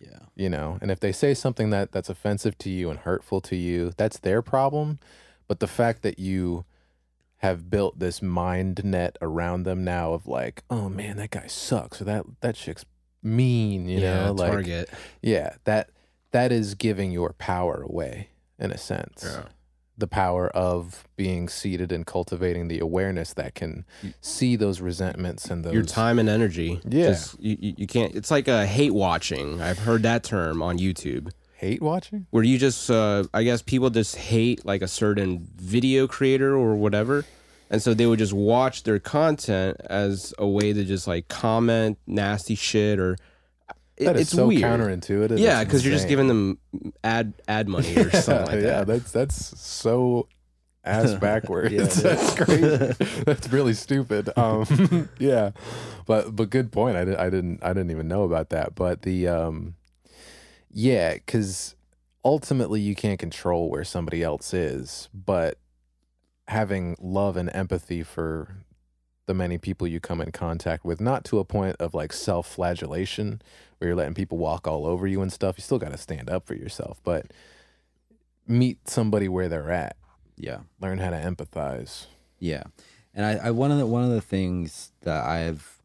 Yeah. you know and if they say something that that's offensive to you and hurtful to you that's their problem but the fact that you have built this mind net around them now of like oh man that guy sucks or that that chick's mean you yeah, know like Target. yeah that that is giving your power away in a sense Yeah. the power of being seated and cultivating the awareness that can see those resentments and those Your time and energy. Yeah. Just, you, you you can't. It's like a hate watching. I've heard that term on YouTube. Hate watching where you just uh, i guess people just hate like a certain video creator or whatever and so they would just watch their content as a way to just like comment nasty shit or it- That is it's so weird counterintuitive. yeah because you're just giving them ad ad money or [LAUGHS] something like that. yeah, that's that's so ass [LAUGHS] backwards. Yeah, [LAUGHS] that's crazy. that's really stupid. Um, yeah, but but good point. I, did, I didn't I didn't even know about that. But the um, yeah, because ultimately you can't control where somebody else is, but having love and empathy for the many people you come in contact with, not to a point of like self flagellation where you're letting people walk all over you and stuff. You still got to stand up for yourself, but meet somebody where they're at. Yeah. Learn how to empathize. Yeah, and I, I one of the one of the things that I've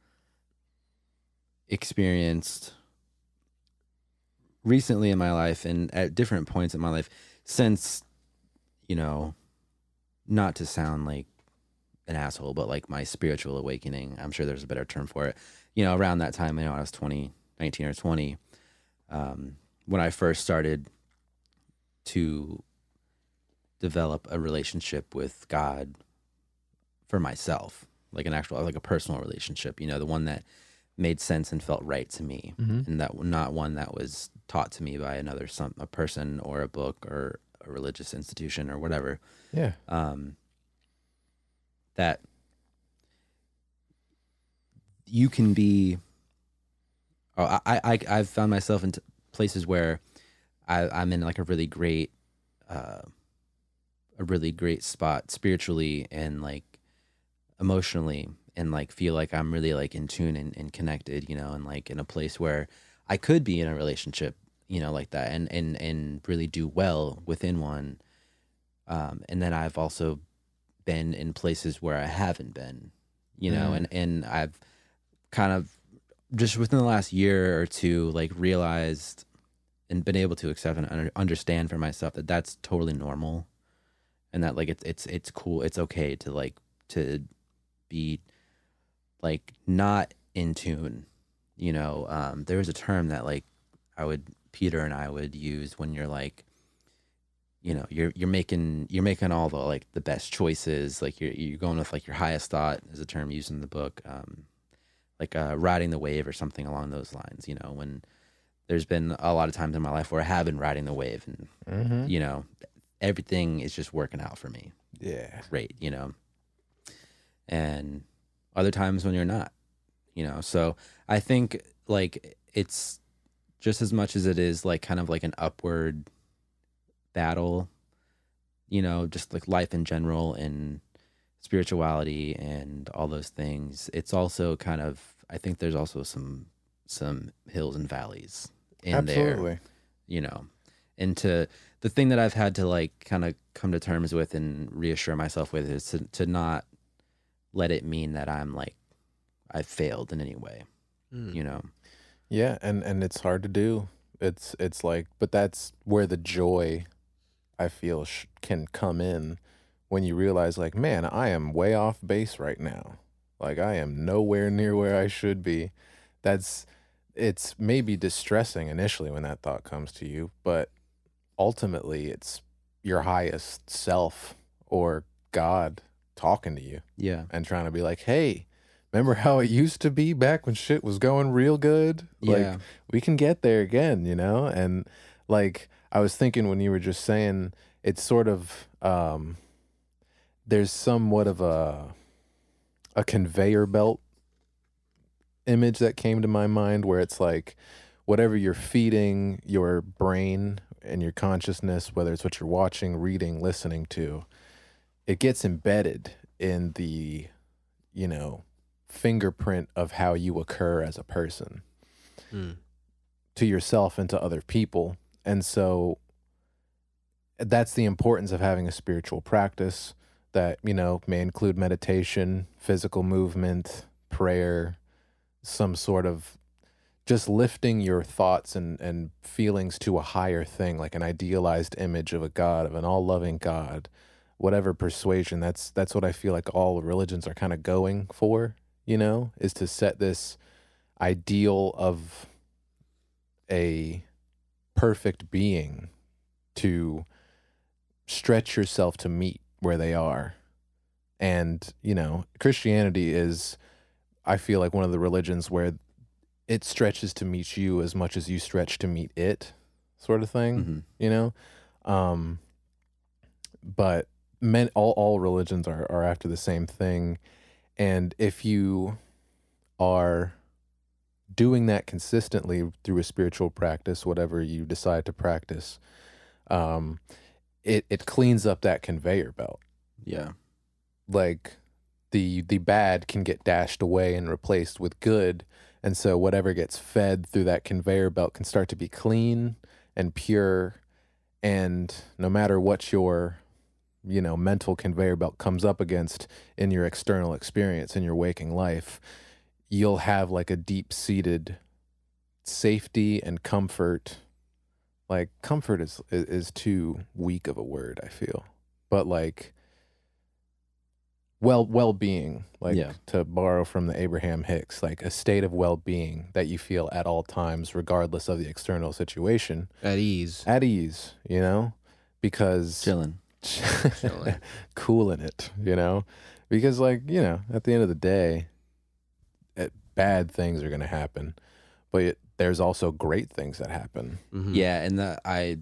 experienced recently in my life and at different points in my life since you know not to sound like an asshole but like my spiritual awakening i'm sure there's a better term for it you know around that time you know i was 20 19 or 20 um, when i first started to develop a relationship with god for myself like an actual like a personal relationship you know the one that made sense and felt right to me Mm-hmm. and that not one that was taught to me by another some a person or a book or a religious institution or whatever Yeah. um, that you can be. Oh, I, I I've found myself in t- places where I, I'm in like a really great, uh, a really great spot spiritually and like emotionally, and like feel like I'm really like in tune and, and connected, you know, and like in a place where I could be in a relationship, you know, like that, and and and really do well within one. Um, and then I've also been in places where I haven't been, you know, Mm. and and I've kind of just within the last year or two like realized and been able to accept and understand for myself that that's totally normal and that like it's it's it's cool it's okay to like to be like not in tune you know um there was a term that like I would Peter and I would use when you're like you know you're you're making you're making all the like the best choices like you're you're going with like your highest thought is a term used in the book um like uh riding the wave or something along those lines you know when there's been a lot of times in my life where I have been riding the wave and Mm-hmm. you know everything is just working out for me Yeah. great you know and other times when you're not you know so i think like it's just as much as it is like kind of like an upward battle you know just like life in general and spirituality and all those things. It's also kind of i think there's also some some hills and valleys in there you know. And to the thing that i've had to like kind of come to terms with and reassure myself with is to, to not let it mean that i'm like i've failed in any way Mm. you know Yeah, and and it's hard to do. It's it's like, but that's where the joy, I feel, sh- can come in when you realize, like, man, I am way off base right now. Like, I am nowhere near where I should be. That's it's maybe distressing initially when that thought comes to you, but ultimately, it's your highest self or God talking to you yeah and trying to be like, hey. Remember how it used to be back when shit was going real good? Like, we can get there again, you know? And like I was thinking when you were just saying it's sort of um there's somewhat of a a conveyor belt image that came to my mind where it's like whatever you're feeding your brain and your consciousness, whether it's what you're watching, reading, listening to, it gets embedded in the, you know, fingerprint of how you occur as a person Mm. to yourself and to other people. And so that's the importance of having a spiritual practice that, you know, may include meditation, physical movement, prayer, some sort of just lifting your thoughts and, and feelings to a higher thing, like an idealized image of a God, of an all loving God, whatever persuasion. That's that's what I feel like all religions are kind of going for, you know, is to set this ideal of a perfect being to stretch yourself to meet where they are. And, you know, Christianity is, I feel like, one of the religions where it stretches to meet you as much as you stretch to meet it, sort of thing Mhm. you know um but men all, all religions are, are after the same thing and if you are doing that consistently through a spiritual practice whatever you decide to practice um it it cleans up that conveyor belt. Yeah. Like the the bad can get dashed away and replaced with good. And so whatever gets fed through that conveyor belt can start to be clean and pure. And no matter what your you know mental conveyor belt comes up against in your external experience in your waking life you'll have like a deep seated safety and comfort like comfort is, is too weak of a word i feel but like well well-being like Yeah. to borrow from the abraham hicks like a state of well-being that you feel at all times regardless of the external situation At ease. at ease you know because Chilling. [LAUGHS] cooling it you know because like you know at the end of the day it, bad things are going to happen but it, there's also great things that happen Mhm. yeah and the i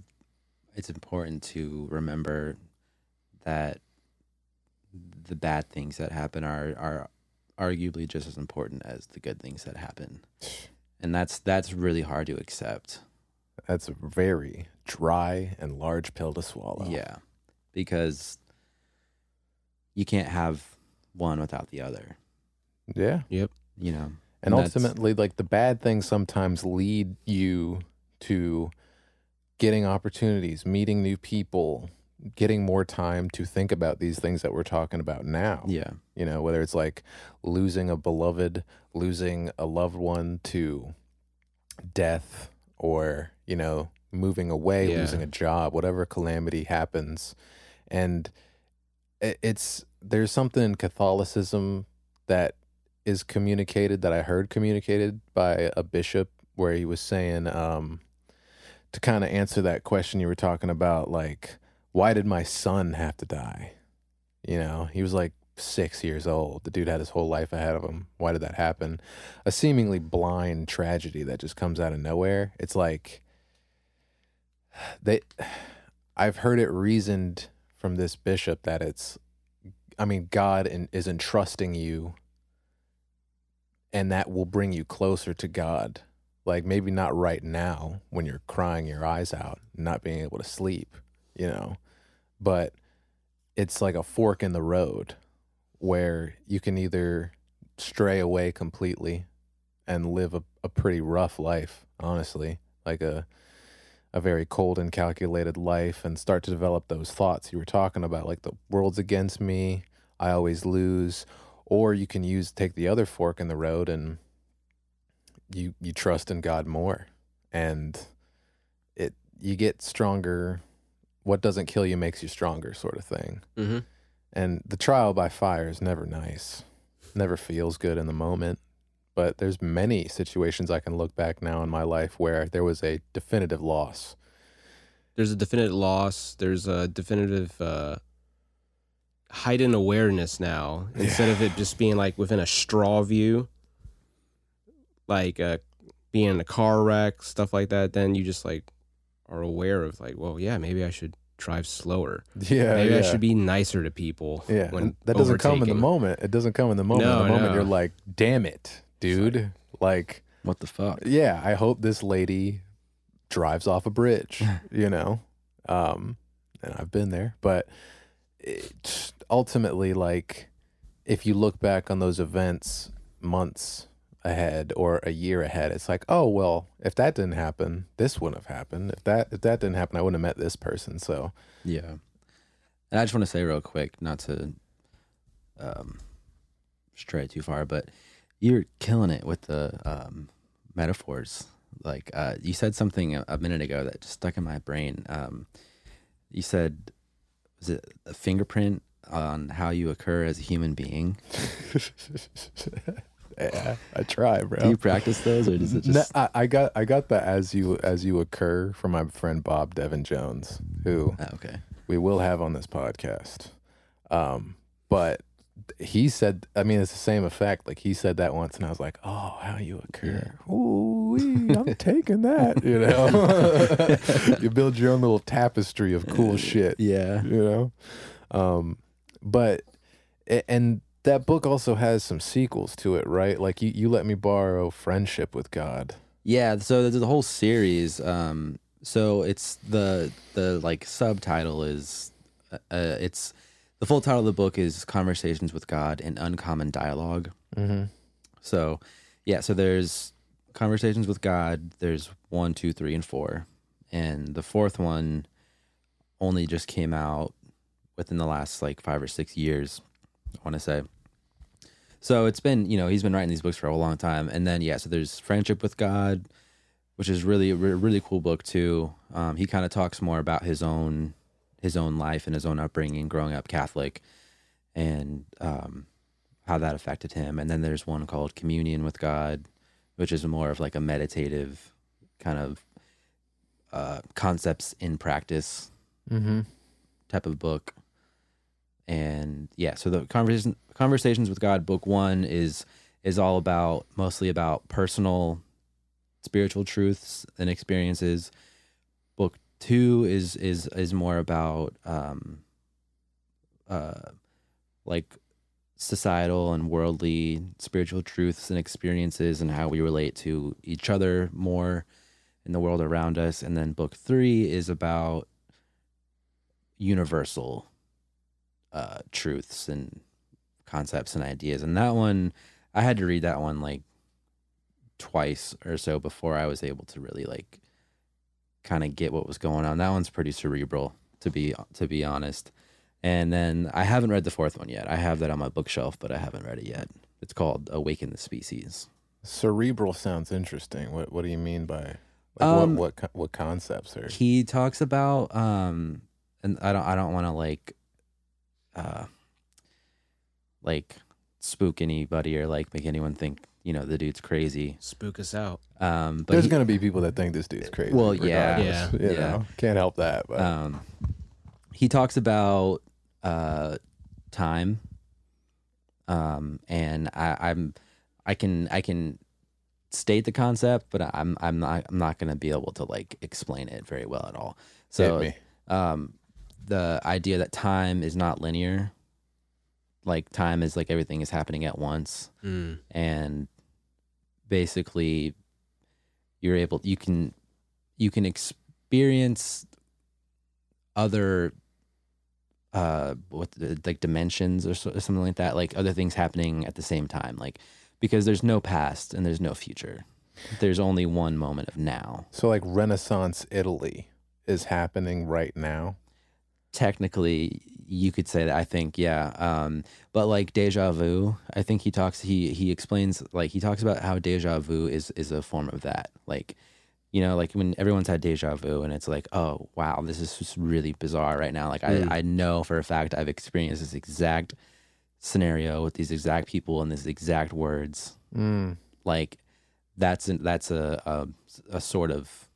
it's important to remember that the bad things that happen are are arguably just as important as the good things that happen. And that's that's really hard to accept. That's a very dry and large pill to swallow. Yeah. Because you can't have one without the other, Yeah. Yep. You know. And that's- ultimately, like the bad things sometimes lead you to getting opportunities, meeting new people, getting more time to think about these things that we're talking about now. Yeah. You know, whether it's like losing a beloved, losing a loved one to death, or, you know, moving away, Yeah. losing a job, whatever calamity happens. And it's, there's something in Catholicism that is communicated that I heard communicated by a bishop where he was saying, um, to kind of answer that question you were talking about, like, why did my son have to die? You know, he was like six years old. The dude had his whole life ahead of him. Why did that happen? A seemingly blind tragedy that just comes out of nowhere. It's like [SIGHS] they [SIGHS] I've heard it reasoned from this bishop that it's I mean God in, is entrusting you and that will bring you closer to God. Like maybe not right now when you're crying your eyes out, not being able to sleep, you know. But it's like a fork in the road where you can either stray away completely and live a, a pretty rough life, honestly, like a a very cold and calculated life and start to develop those thoughts you were talking about like the world's against me, I always lose, or you can use take the other fork in the road and you you trust in God more. And it you get stronger. What doesn't kill you makes you stronger sort of thing. Mm-hmm. and the trial by fire is never nice. Never feels good in the moment but there's many situations i can look back now in my life where there was a definitive loss There's a definitive loss. There's a definitive uh, heightened awareness now. [LAUGHS] Instead of it just being like within a straw view, like uh, being in a car wreck, stuff like that, then you just like are aware of like, well, yeah, maybe I should drive slower. yeah maybe yeah. I should be nicer to people. yeah when that doesn't come in the moment it doesn't come in the moment No, in the moment no. you're like damn it dude like What the fuck? yeah i hope this lady drives off a bridge [LAUGHS] you know um and i've been there but it, ultimately like if you look back on those events months ahead or a year ahead it's like oh well if that didn't happen this wouldn't have happened if that if that didn't happen i wouldn't have met this person so Yeah. And I just want to say real quick, not to um, stray too far, but you're killing it with the um, metaphors. Like uh, you said something a, a minute ago that just stuck in my brain. Um, you said, was it a fingerprint on how you occur as a human being? yeah [LAUGHS] i try bro Do you practice those, or does it No, just? I, I got I got the as you as you occur from my friend Bob Devin Jones, who Oh, okay. we will have on this podcast. Um, but he said, I mean, it's the same effect. Like he said that once, and I was like, "Oh, how you occur? [LAUGHS] Ooh, I'm taking that." You know, [LAUGHS] you build your own little tapestry of cool shit Yeah. you know um but and that book also has some sequels to it right like you, you let me borrow friendship with god Yeah, so there's a whole series. Um, so it's the the like subtitle is, uh, uh, it's the full title of the book is Conversations with God in Uncommon Dialogue. mm-hmm. So, yeah, so there's Conversations with God. There's one, two, three, and four, and the fourth one only just came out within the last like five or six years. I want to say. So it's been, you know, he's been writing these books for a long time, and then yeah, so there's Friendship with God, which is really really cool book too. Um, he kind of talks more about his own his own life and his own upbringing, growing up Catholic, and um, how that affected him. And then there's one called Communion with God, which is more of like a meditative kind of uh, concepts in practice Mm-hmm. type of book. And yeah, so the conversation conversations with God book 1 is is all about mostly about personal spiritual truths and experiences. Two is is is more about um uh like societal and worldly spiritual truths and experiences and how we relate to each other more in the world around us. And then book three is about universal uh truths and concepts and ideas. And that one i had to read that one like twice or so before i was able to really like kind of get what was going on. That one's pretty cerebral to be to be honest. And then i haven't read the fourth one yet. I have that on my bookshelf but i haven't read it yet. It's called awaken the species. Cerebral sounds interesting. What What do you mean by like Um, what what what concepts are? he talks about um and i don't i don't want to like uh like spook anybody or like make anyone think you know the dude's crazy Spook us out. um but There's he- gonna be people that think this dude's crazy. Well, yeah. Yeah. You Yeah. know, can't help that. But um he talks about uh time um and i i'm i can i can state the concept but i'm i'm not i'm not going to be able to like explain it very well at all so um the idea that time is not linear like time is like everything is happening at once Mm. and basically you're able you can you can experience other uh what like dimensions or, so, or something like that like other things happening at the same time like because there's no past and there's no future there's only one moment of now So like Renaissance Italy is happening right now. Technically you could say that i think yeah um but like deja vu i think he talks he he explains like he talks about how deja vu is is a form of that like you know like when everyone's had deja vu and it's like oh wow this is just really bizarre right now like Mm. i i know for a fact i've experienced this exact scenario with these exact people and these exact words Mm. like that's an, that's a, a a sort of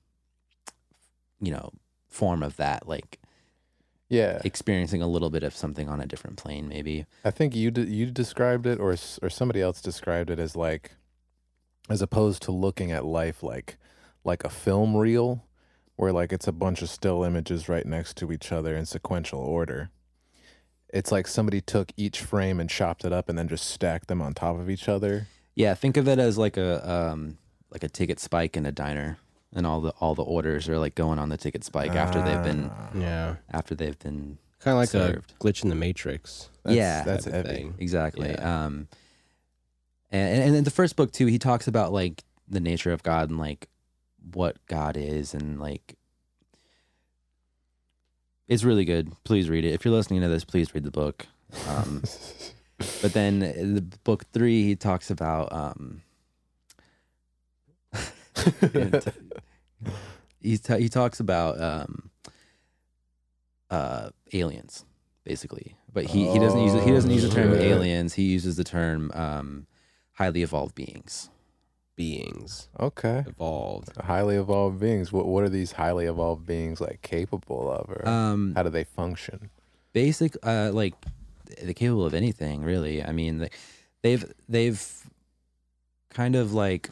you know form of that like Yeah, experiencing a little bit of something on a different plane maybe I think you de- you described it, or or somebody else described it as like, as opposed to looking at life like like a film reel, where like it's a bunch of still images right next to each other in sequential order. It's like somebody took each frame and chopped it up and then just stacked them on top of each other. yeah think of it as like a um like a ticket spike in a diner and all the all the orders are like going on the ticket spike after they've been Ah, Yeah. after they've been Kind of like Served. a glitch in the Matrix. that's, Yeah. that's type of heavy. thing. exactly Yeah. um and and in the first book too he talks about like the nature of god and like what god is and like it's really good please read it if you're listening to this please read the book um [LAUGHS] but then in the book three he talks about um [LAUGHS] [LAUGHS] he t- he talks about um uh aliens basically but he, he doesn't use it he doesn't use the term Oh, aliens he uses the term um highly evolved beings Beings okay. evolved. Highly evolved beings. What what are these highly evolved beings like capable of, or um how do they function? basic uh like they're capable of anything really i mean they, they've they've kind of like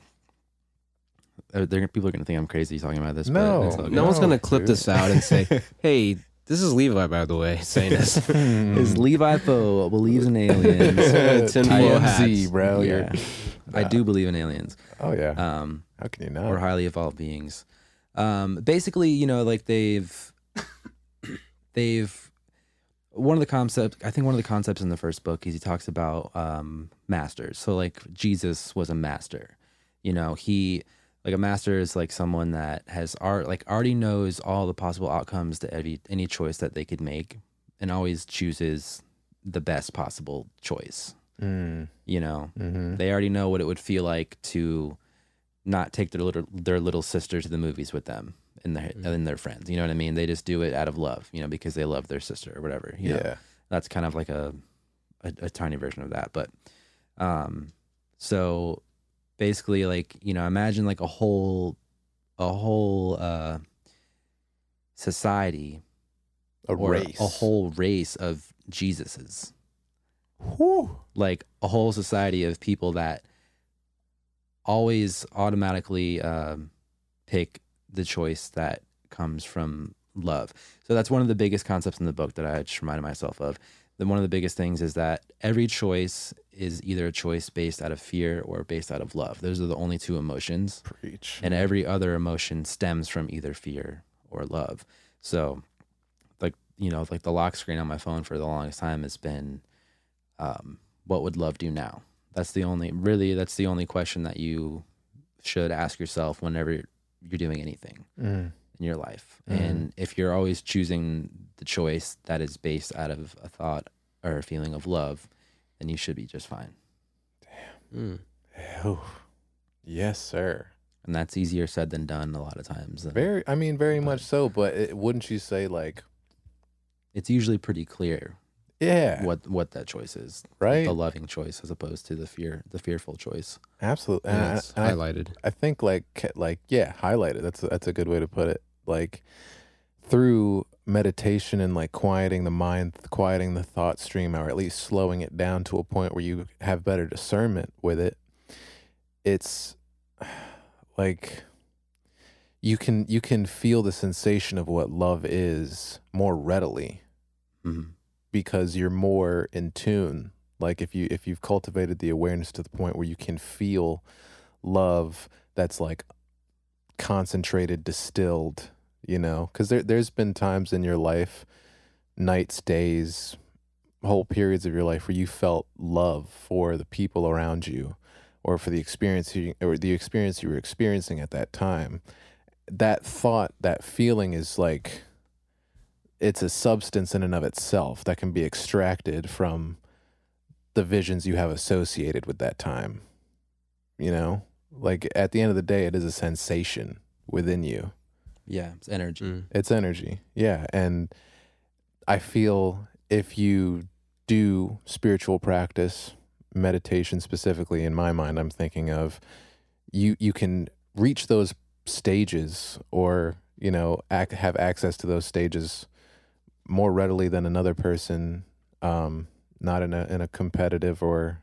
uh, they're people are gonna think i'm crazy talking about this No, but it's all good. No one's gonna clip dude. this out and say, [LAUGHS] "Hey, this is Levi, by the way, saying this." [LAUGHS] is levi Foe believes in aliens Tinfoil TMZ, hats. bro. yeah. You're, i do believe in aliens Oh yeah. um How can you not? or highly evolved beings. Um, basically, you know, like they've [COUGHS] they've one of the concepts. I think one of the concepts in the first book is he talks about um, masters. So like Jesus was a master. You know, he like a master is like someone that has art like already knows all the possible outcomes to every any choice that they could make, and always chooses the best possible choice. Mm, You know, hmm they already know what it would feel like to not take their little their little sister to the movies with them and their Mhm. and their friends. You know what I mean? They just do it out of love, you know, because they love their sister or whatever. You know? Yeah. that's kind of like a, a a tiny version of that. But um, so basically, like you know, imagine like a whole a whole uh society A race. a whole race of Jesuses Whew. like a whole society of people that always automatically um, pick the choice that comes from love. So that's one of the biggest concepts in the book that I just reminded myself of. Then one of the biggest things is that every choice is either a choice based out of fear or based out of love. Those are the only two emotions. Preach. And every other emotion stems from either fear or love. So like, you know, like the lock screen on my phone for the longest time has been um, what would love do now? That's the only really that's the only question that you should ask yourself whenever you're doing anything Mm. In your life. And if you're always choosing the choice that is based out of a thought or a feeling of love, then you should be just fine. Mm. Oh, yes, sir. And that's easier said than done a lot of times. Very. I mean, very much so. But it, wouldn't you say like, It's usually pretty clear yeah, what what that choice is. right? The loving choice as opposed to the fear the fearful choice. Absolutely. And, I- and I, highlighted. I think like like yeah, highlighted. That's a, that's a good way to put it. Like through meditation and like quieting the mind, quieting the thought stream, or at least slowing it down to a point where you have better discernment with it. It's [SIGHS] like you can you can feel the sensation of what love is more readily Mhm. Because you're more in tune. Like if you if you've cultivated the awareness to the point where you can feel love that's like concentrated distilled you know? Because there, there's been times in your life nights days whole periods of your life where you felt love for the people around you or for the experience you, or the experience you were experiencing at that time. That thought that feeling is like it's a substance in and of itself that can be extracted from the visions you have associated with that time. You know, like at the end of the day, it is a sensation within you. Yeah, it's energy. Mm. It's energy. Yeah. And I feel if you do spiritual practice, meditation specifically, in my mind, I'm thinking of you, you can reach those stages or, you know, ac- have access to those stages more readily than another person, um, not in a, in a competitive or,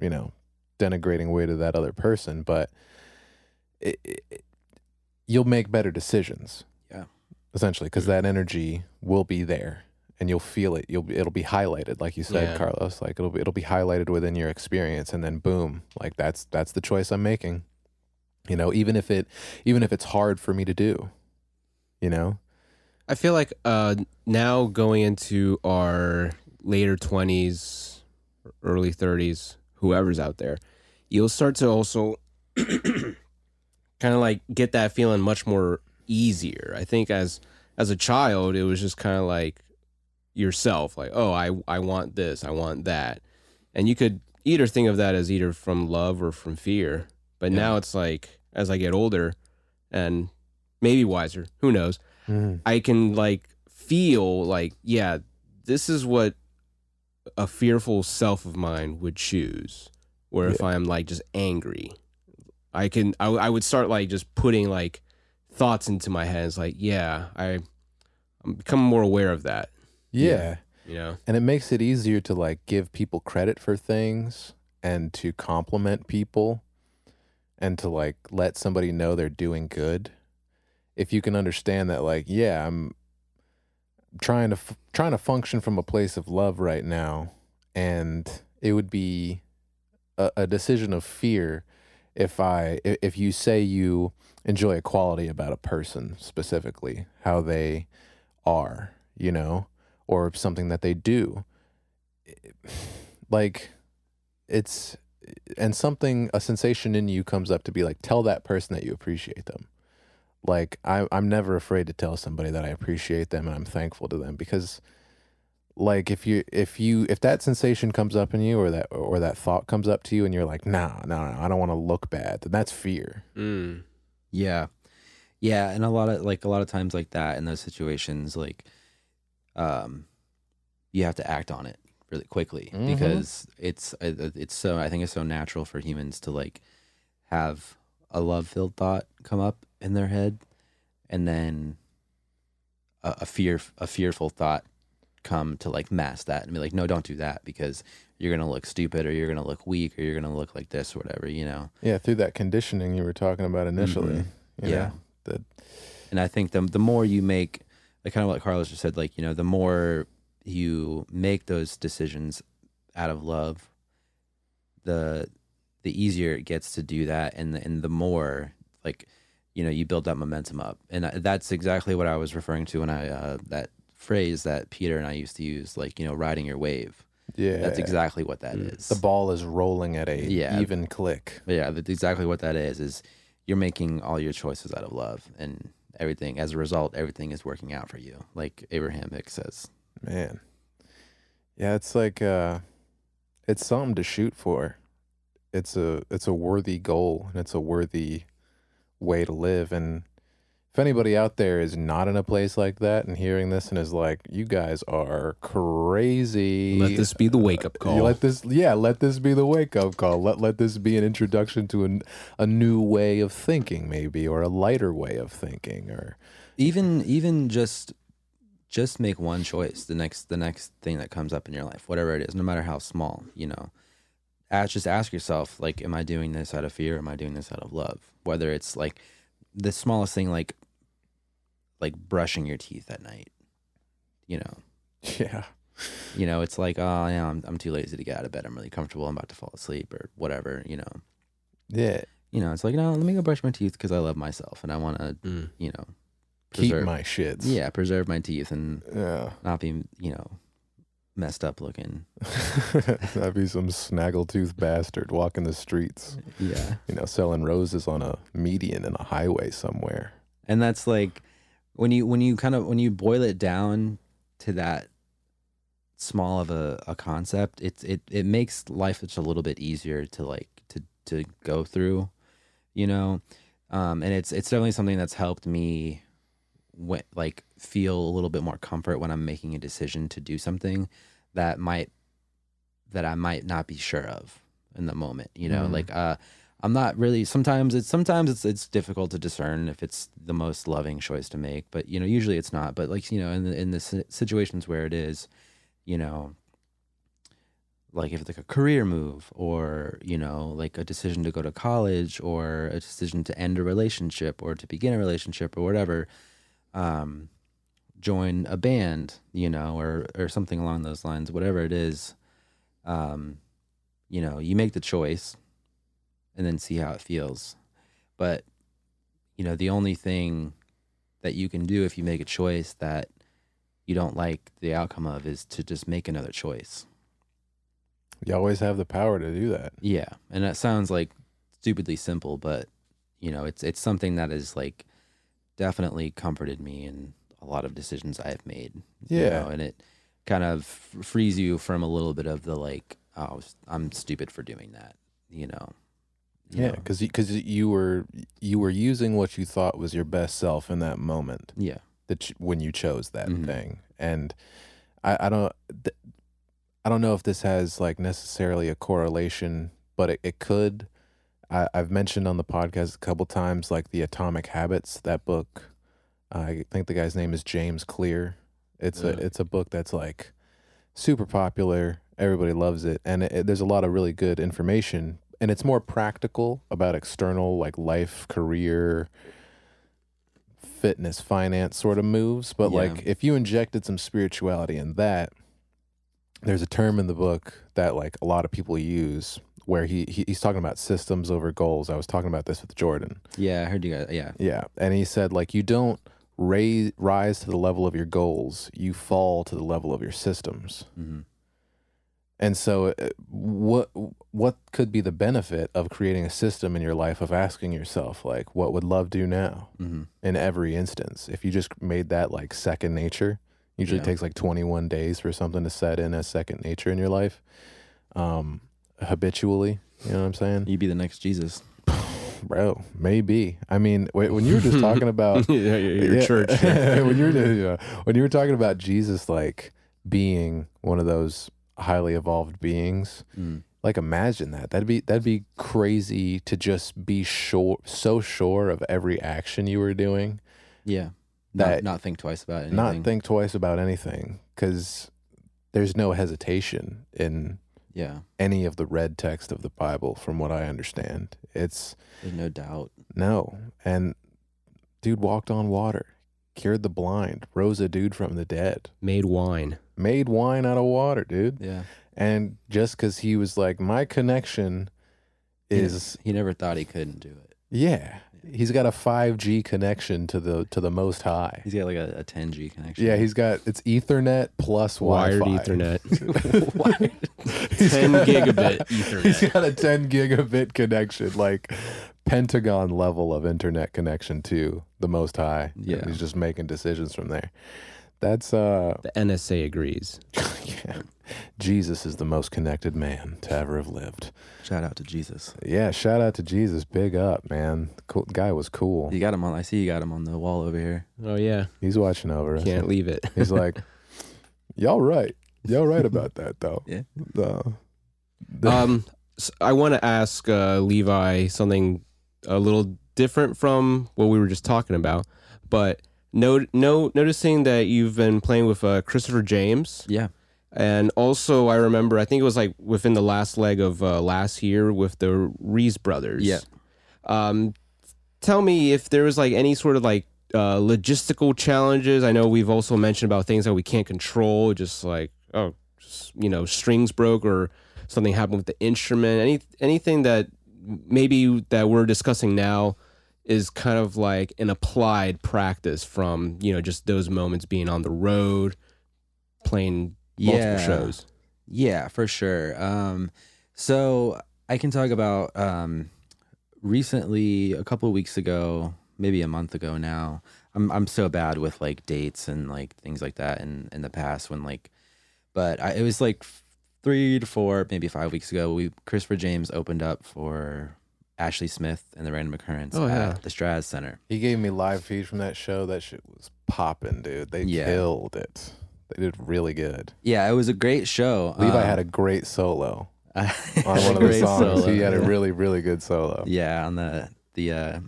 you know, denigrating way to that other person, but it, it, you'll make better decisions. Yeah. Essentially, because that energy will be there and you'll feel it. You'll it'll be highlighted, like you said, Yeah. Carlos. Like it'll be, it'll be highlighted within your experience, and then boom, like that's that's the choice I'm making. You know, even if it even if it's hard for me to do, you know. I feel like uh, now going into our later 20s, early 30s, whoever's out there, you'll start to also [CLEARS THROAT] kind of like get that feeling much more easier. I think as as a child, it was just kind of like yourself, like, oh, I I want this, I want that, and you could either think of that as either from love or from fear. But Yeah. now it's like as I get older, and maybe wiser, who knows. Mm-hmm. I can like feel like, yeah, this is what a fearful self of mine would choose. Where if I'm like just angry, I can I, I would start like just putting like thoughts into my head. It's like, yeah, I I'm becoming more aware of that. yeah. You know, And it makes it easier to like give people credit for things and to compliment people and to like let somebody know they're doing good. If you can understand that like, yeah, I'm trying to f- trying to function from a place of love right now and it would be a, a decision of fear if I i- if you say you enjoy a quality about a person specifically, how they are, you know, or something that they do. [SIGHS] Like it's and something a sensation in you comes up to be like tell that person that you appreciate them. Like I I'm never afraid to tell somebody that I appreciate them and I'm thankful to them because like if you if you if that sensation comes up in you or that or that thought comes up to you and you're like nah no no I don't want to look bad then that's fear. mm. Yeah. Yeah, and a lot of like a lot of times like that in those situations like um you have to act on it really quickly Mhm. because it's it's so I think it's so natural for humans to like have a love-filled thought come up in their head and then a, a fear a fearful thought come to like mask that and be like no don't do that because you're to look stupid or you're to look weak or you're to look like this or whatever, you know. Yeah, through that conditioning you were talking about initially. Mhm. Yeah. know, that And I think the the more you make like kind of what Carlos just said, like, you know, the more you make those decisions out of love, the the easier it gets to do that and the, and the more like you know you build that momentum up and that's exactly what i was referring to when i uh, that phrase that peter and i used to use like you know riding your wave Yeah. that's exactly what that is. The ball is rolling at a Yeah. even click. Yeah, that's exactly what that is. Is you're making all your choices out of love, and everything as a result, everything is working out for you, like Abraham Hicks says. Man. Yeah, it's like uh it's something to shoot for. It's a it's a worthy goal and it's a worthy way to live and if anybody out there is not in a place like that and hearing this and is like, you guys are crazy. Let this be the wake up call. let this, yeah, let this be the wake up call. Let let this be an introduction to an, a new way of thinking, maybe, or a lighter way of thinking, or Even even just just make one choice. The next the next thing that comes up in your life, whatever it is, no matter how small, you know. Ask, just ask yourself, like, am I doing this out of fear? Or am I doing this out of love? Whether it's like the smallest thing, like like brushing your teeth at night, you know. [LAUGHS] yeah, you know, it's like, oh, yeah, I'm, I'm too lazy to get out of bed. I'm really comfortable. I'm about to fall asleep or whatever, you know. yeah, You know, it's like, no, let me go brush my teeth because I love myself and I want to, Mm. you know, keep Preserve- my shits. yeah, preserve my teeth and yeah. not be, you know, messed up looking. [LAUGHS] That'd be some snaggletooth bastard walking the streets, Yeah. you know, selling roses on a median in a highway somewhere. And that's like when you, when you kind of, when you boil it down to that small of a, a concept, it's, it, it makes life just a little bit easier to like, to, to go through, you know? um, and it's it's definitely something that's helped me wh- like feel a little bit more comfort when I'm making a decision to do something that might that I might not be sure of in the moment. You know, Mm. like uh, I'm not really. Sometimes it's sometimes it's it's difficult to discern if it's the most loving choice to make, but you know, usually it's not. But like you know, in the in the situations where it is, you know, like if it's like a career move or you know like a decision to go to college or a decision to end a relationship or to begin a relationship or whatever um join a band you know or or something along those lines whatever it is um you know you make the choice and then see how it feels. But you know the only thing that you can do if you make a choice that you don't like the outcome of is to just make another choice. You always have the power to do that. Yeah, and that sounds like stupidly simple, but you know, it's it's something that has like definitely comforted me in a lot of decisions I've made. you Yeah. know, and it kind of frees you from a little bit of the like, oh, I'm stupid for doing that. You know. You Yeah, because because you were you were using what you thought was your best self in that moment Yeah. that you, when you chose that Mhm. thing, and I, I don't th- I don't know if this has like necessarily a correlation, but it, it could. I, I've mentioned on the podcast a couple times like the Atomic Habits that book. I think the guy's name is James Clear. It's a it's a book that's like super popular. Everybody loves it, and it, it- there's a lot of really good information. And it's more practical about external like life, career, fitness, finance sort of moves. But Yeah. like if you injected some spirituality in that, there's a term in the book that like a lot of people use where he, he he's talking about systems over goals. I was talking about this with Jordan. Yeah, I heard you guys. Yeah. Yeah, and he said like you don't raise rise to the level of your goals, you fall to the level of your systems. hmm And so uh, what what could be the benefit of creating a system in your life of asking yourself like what would love do now hmm in every instance? If you just made that like second nature, usually Yeah. takes like 21 days for something to set in as second nature in your life. Um habitually, you know what I'm saying? You'd be the next Jesus. Bro, maybe. I mean, when you were just [LAUGHS] talking about yeah, your, your Yeah. church. [LAUGHS] when you were yeah, when you were talking about Jesus like being one of those highly evolved beings, Mm. like imagine that. That'd be that'd be crazy to just be sure so sure of every action you were doing, Yeah. That- not, not think twice about anything. not think twice about anything cuz there's no hesitation in Yeah. any of the red text of the Bible from what I understand. It's There's no doubt. no. And dude walked on water. cured the blind, rose a dude from the dead, Made wine. made wine out of water, dude. Yeah. And just because he was like, my connection is he never thought he couldn't do it. yeah, he's got a 5G connection to the to the Most High. He's got like a, a 10G connection. Yeah, he's got it's Ethernet plus Wired Wi-Fi. Ethernet. [LAUGHS] Wired. 10 gigabit gigabit [LAUGHS] He's got a 10 gigabit connection, like Pentagon level of internet connection to the Most High. Yeah. he's just making decisions from there. That's uh, The NSA agrees. [LAUGHS] yeah. Jesus is the most connected man to ever have lived. Shout out to Jesus. Yeah, shout out to Jesus. Big up, man. Cool guy was cool. You got him on. I see you got him on the wall over here. Oh, yeah. He's watching over us. Can't leave it. He's like, [LAUGHS] y'all right. Y'all right about that though. Yeah. The, the- um, s- I want to ask uh, Levi something a little different from what we were just talking about, but no, no, noticing that you've been playing with uh, Christopher James, Yeah. And also I remember I think it was like within the last leg of uh, last year with the Reese brothers. Yeah. Um, tell me if there was like any sort of like uh, logistical challenges. I know we've also mentioned about things that we can't control, just like oh, just, you know, strings broke or something happened with the instrument. Any anything that maybe that we're discussing now is kind of like an applied practice from you know just those moments being on the road, playing multiple Yeah. shows. Yeah, for sure. Um, so I can talk about um, recently, a couple of weeks ago, maybe a month ago now. I'm I'm so bad with like dates and like things like that in in the past when like, but I, it was like three to four, maybe five weeks ago. We Christopher James opened up for Ashley Smith and the Random Occurrence Oh, yeah. at the Straz Center. he gave me live feed from that show. That shit was popping, dude. They Yeah. killed it. They did really good. Yeah, it was a great show. Levi Um, had a great solo on [LAUGHS] on one of the songs. He had a really, really good solo. Yeah, on the the uh,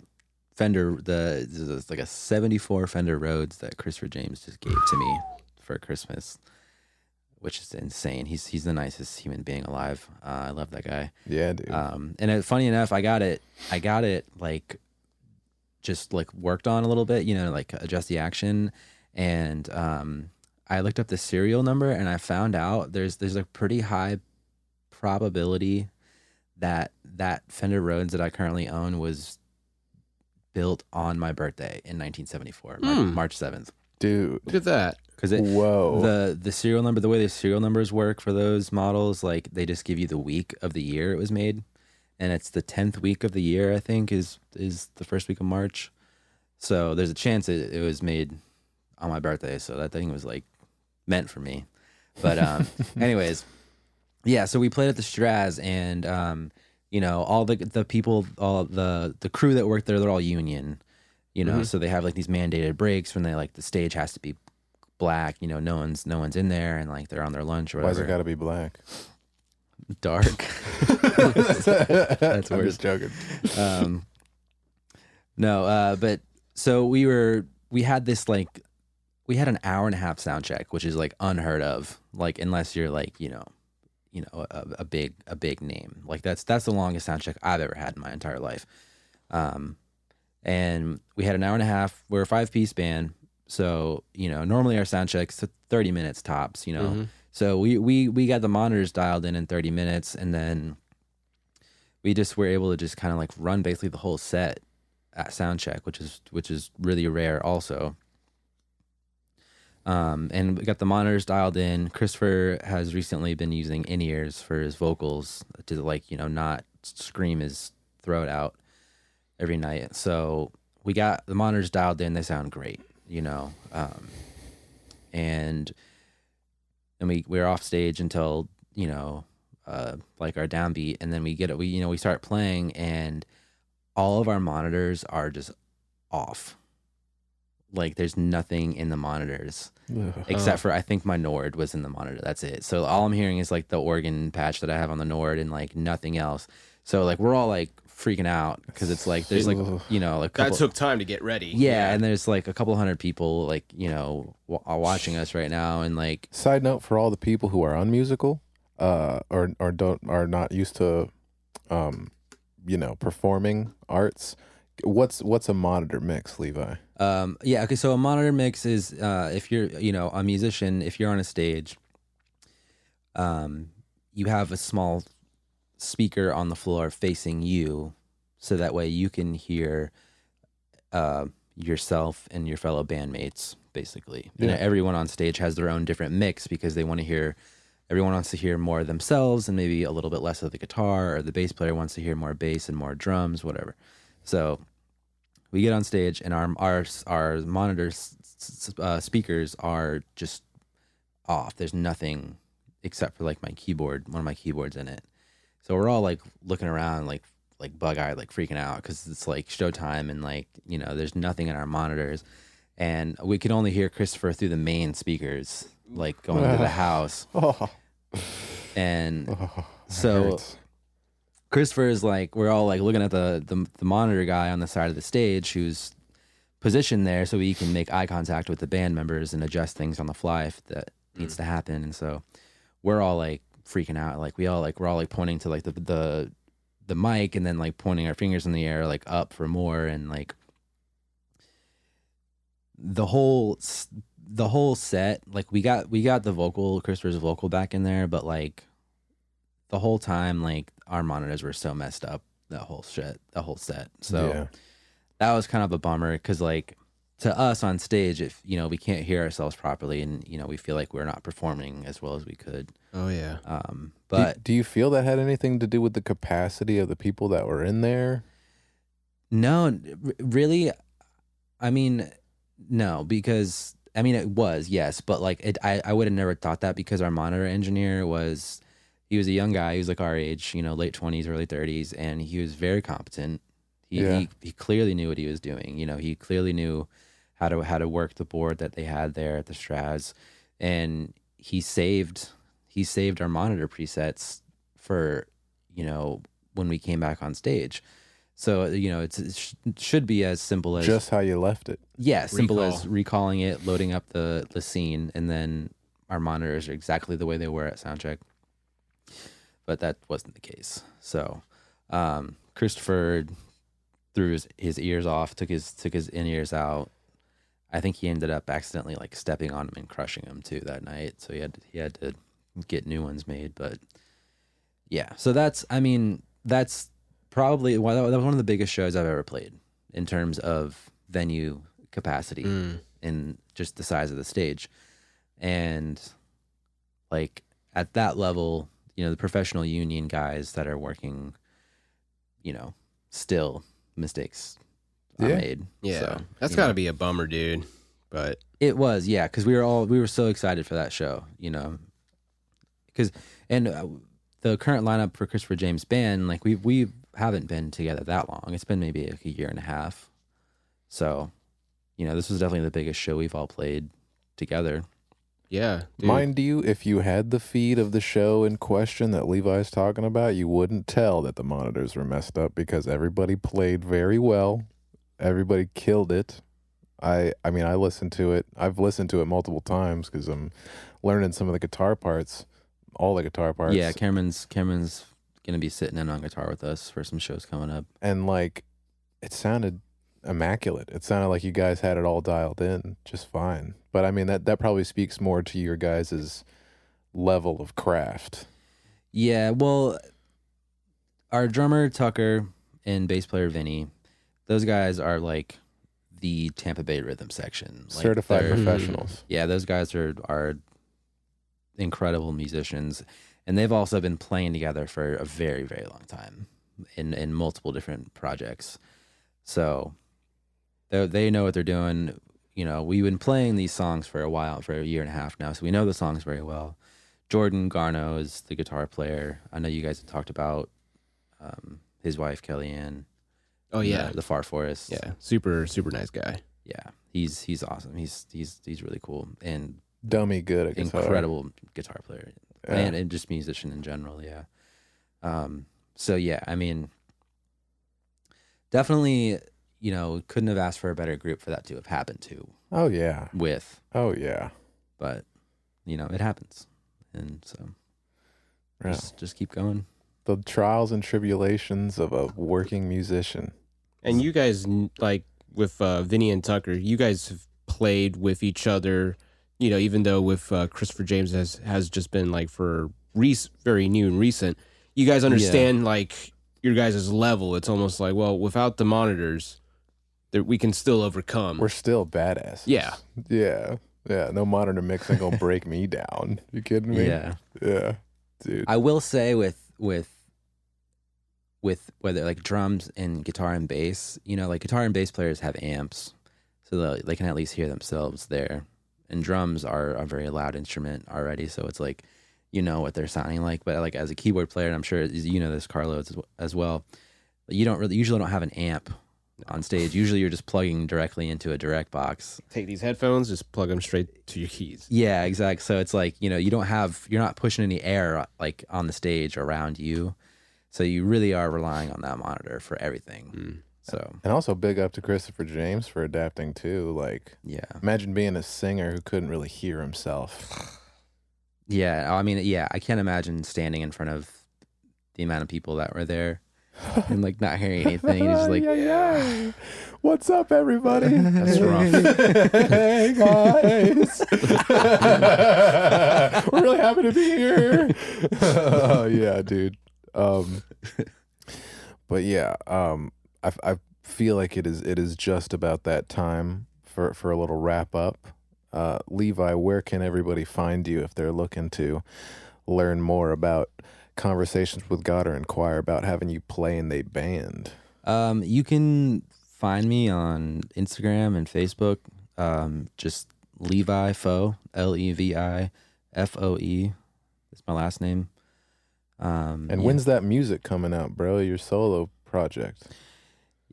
Fender, the is like a '74 Fender Rhodes that Christopher James just gave to me for Christmas, which is insane. He's he's the nicest human being alive. Uh, I love that guy. Yeah, dude. Um, and it, funny enough, I got it. I got it like just like worked on a little bit, you know, like adjust the action. And um, I looked up the serial number and I found out there's there's a pretty high probability that that Fender Rhodes that I currently own was built on my birthday in 1974, Mar- Hmm. March 7th. dude. Look at that. Because it Whoa. the the serial number, the way the serial numbers work for those models, like they just give you the week of the year it was made, and it's the tenth week of the year. I think is is the first week of March. So there's a chance it, it was made on my birthday. So that thing was like meant for me. But um, [LAUGHS] anyways, yeah. So we played at the Straz, and um, you know all the the people, all the the crew that worked there, they're all union. You know, Mhm. so they have like these mandated breaks when they like the stage has to be black. You know, no one's no one's in there, and like they're on their lunch or Why's it got to be black? dark. [LAUGHS] That's worse. I'm just joking. um, no, uh, but so we were we had this like we had an hour and a half sound check, which is like unheard of. Like unless you're like you know, you know a, a big a big name. Like that's that's the longest sound check I've ever had in my entire life. Um, and we had an hour and a half. We're a five piece band, so you know normally our sound checks thirty minutes tops. You know. Mhm. So we we we got the monitors dialed in in 30 minutes, and then we just were able to just kind of like run basically the whole set at sound check, which is which is really rare also. Um, and we got the monitors dialed in. Christopher has recently been using in ears for his vocals to like you know not scream his throat out every night. So we got the monitors dialed in. They sound great, you know. Um, and and we we're off stage until you know uh like our downbeat and then we get it we you know we start playing and all of our monitors are just off like there's nothing in the monitors Ugh. except for I think my Nord was in the monitor. That's it. So all I'm hearing is like the organ patch that I have on the Nord and like nothing else. So like we're all like freaking out because it's like there's like you know like That took time to get ready. yeah, and there's like a couple hundred people like you know w- are watching us right now and like Side note for all the people who are unmusical, uh, or or don't are not used to, um, you know, performing arts. What's what's a monitor mix, Levi? Um, yeah. Okay. So a monitor mix is uh, if you're, you know, a musician, if you're on a stage, um, you have a small speaker on the floor facing you, so that way you can hear uh, yourself and your fellow bandmates, basically. And everyone on stage has their own different mix because they want to hear. Everyone wants to hear more of themselves and maybe a little bit less of the guitar, or the bass player wants to hear more bass and more drums, whatever. So we get on stage and our our our monitors uh, speakers are just off. There's nothing except for like my keyboard, one of my keyboards in it. So we're all like looking around, like like bug eyed, like freaking out because it's like showtime and like you know there's nothing in our monitors, and we could only hear Christopher through the main speakers, like going to the [LAUGHS] house, Oh, and [LAUGHS] that So- hurts. Christopher is like we're all like looking at the, the the monitor guy on the side of the stage who's positioned there so he can make eye contact with the band members and adjust things on the fly if that needs mm. to happen. And so we're all like freaking out. Like we all like we're all like pointing to like the the the mic and then like pointing our fingers in the air like up for more and like the whole the whole set like we got we got the vocal Christopher's vocal back in there but like the whole time like our monitors were so messed up that whole shit the whole set so yeah. that was kind of a bummer because like to us on stage if you know we can't hear ourselves properly and you know we feel like we're not performing as well as we could Oh yeah. um Do- but do, you feel that had anything to do with the capacity of the people that were in there? no r- really i mean no because i mean it was yes but like it, i, I would have never thought that because our monitor engineer was he was a young guy he was like our age you know late 20s early 30s and he was very competent he, Yeah. he, he clearly knew what he was doing you know he clearly knew how to how to work the board that they had there at the Straz, and he saved he saved our monitor presets for you know when we came back on stage. So you know it's, it sh- should be as simple as Just how you left it. yeah, simple Recall. as recalling it, loading up the the scene, and then our monitors are exactly the way they were at soundcheck. But that wasn't the case. So um, Christopher threw his, his ears off, took his took his in ears out. I think he ended up accidentally like stepping on him and crushing him too that night. So he had he had to get new ones made. But yeah, so that's I mean that's probably one that was one of the biggest shows I've ever played in terms of venue capacity Mm. and just the size of the stage. And like at that level, you know, the professional union guys that are working, you know, still mistakes are made. Yeah. So, That's you got to know. be a bummer, dude. But It was, yeah, because we were all we were so excited for that show, you know, because and uh, the current lineup for Christopher James band, like we we haven't been together that long. It's been maybe like a year and a half, so you know, this was definitely the biggest show we've all played together. Yeah, dude. Mind you, if you had the feed of the show in question that Levi's talking about, you wouldn't tell that the monitors were messed up because everybody played very well. Everybody killed it. I I mean, I listened to it. I've listened to it multiple times because I'm learning some of the guitar parts, all the guitar parts. Yeah, Cameron's Cameron's gonna be sitting in on guitar with us for some shows coming up. and like it sounded immaculate. It sounded like you guys had it all dialed in just fine. But I mean that that probably speaks more to your guys' level of craft. Yeah, well, our drummer Tucker and bass player Vinny, those guys are like the Tampa Bay rhythm section, Like, Certified professionals. Mm-hmm. Yeah, those guys are are incredible musicians, and they've also been playing together for a very very long time in in multiple different projects. So they they know what they're doing. You know, we've been playing these songs for a while, for a year and a half now, so we know the songs very well. Jordan Garno is the guitar player. I know you guys have talked about um, his wife Kellyanne. oh yeah, the, the Far Forest. yeah, super super nice guy. yeah. He's he's awesome. He's he's he's really cool and Dummy good at guitar. incredible guitar player Yeah. and, and just musician in general. Yeah. Um. So yeah, I mean, definitely, you know, couldn't have asked for a better group for that to have happened to Oh yeah. with, Oh yeah. but you know, it happens, and so Yeah. just just keep going. The trials and tribulations of a working musician. And you guys, like with uh, Vinny and Tucker, you guys have played with each other. You know, even though with uh, Christopher James has has just been like for rec- very new and recent. You guys understand like your guys' level. It's almost like well, without the monitors, that we can still overcome. We're still badass. Yeah. Yeah. Yeah. No monitor mix ain't gonna [LAUGHS] break me down. You kidding me? Yeah. Yeah. Dude. I will say with with with whether like drums and guitar and bass, you know, like guitar and bass players have amps, so they they can at least hear themselves there. And drums are a very loud instrument already, so it's like you know what they're sounding like. But like as a keyboard player, and I'm sure you know this, Carlos, as, as well. You don't really usually don't have an amp on stage. Usually, you're just plugging directly into a direct box. Take these headphones, just plug them straight to your keys. Yeah, exactly. So it's like, you know, you don't have, you're not pushing any air like on the stage around you. So you really are relying on that monitor for everything. Mm. So, and also big up to Christopher James for adapting too. Like yeah. imagine being a singer who couldn't really hear himself. [SIGHS] Yeah. I mean, yeah, I can't imagine standing in front of the amount of people that were there [LAUGHS] and like not hearing anything. He's just like, yeah, yeah. What's up, everybody? [LAUGHS] That's rough. hey guys, [LAUGHS] we're really happy to be here. oh yeah, dude. Um, but yeah, um, I, I feel like it is it is just about that time for for a little wrap up. Uh, Levi, where can everybody find you if they're looking to learn more about conversations with God or inquire about having you play in a band? Um, you can find me on Instagram and Facebook. Um, just Levi Foe, L E V I F O E. That's my last name. Um, And yeah. when's that music coming out, bro? Your solo project.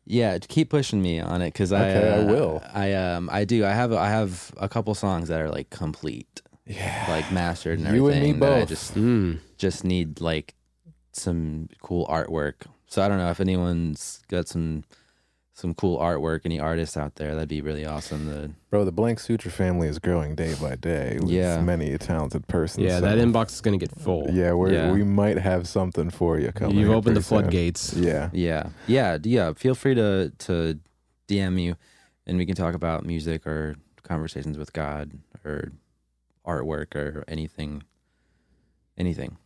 Yeah, keep pushing me on it because I Okay, I uh, will. I um I do I have I have a couple songs that are like complete, Yeah. like mastered and everything. You and me that I both. just Mm. just need like some cool artwork. So I don't know if anyone's got some some cool artwork, any artists out there, that'd be really awesome. To, Bro, the Blank Sutra family is growing day by day with Yeah. many a talented person. Yeah, so- that inbox is gonna get full. Yeah, we're, Yeah. we might have something for you coming. You've opened the soon. floodgates. Yeah. yeah, yeah, yeah. Feel free to to DM you and we can talk about music or conversations with God or artwork or anything, anything.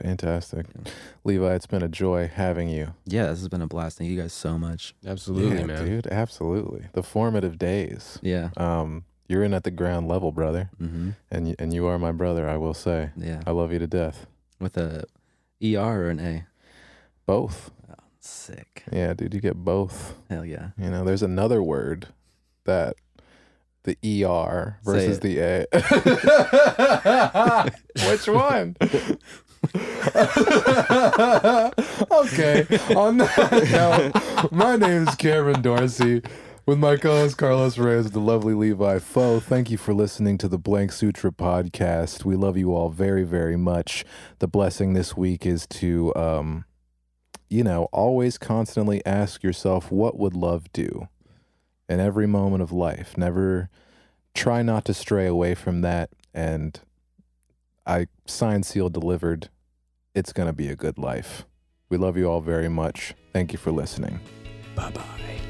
Fantastic. Yeah. Levi, it's been a joy having you. Yeah, this has been a blast. Thank you guys so much. Absolutely, yeah, man. dude. Absolutely. The formative days. Yeah. Um, you're in at the ground level, brother, Mm-hmm. and and you are my brother. I will say, Yeah. I love you to death. With a ER or an A. Both. Sick. Yeah, dude, you get both. Hell yeah. You know, there's another word that the ER versus the A. [LAUGHS] [LAUGHS] Which one? [LAUGHS] okay. On that note, my name is Cameron Dorsey. With my co-host Carlos Reyes with the lovely Levi Foe. Thank you for listening to the Blank Sutra podcast. We love you all very, very much. The blessing this week is to um, you know, always constantly ask yourself, what would love do in every moment of life? Never try not to stray away from that. And I signed, sealed, delivered. It's going to be a good life. We love you all very much. Thank you for listening. Bye bye.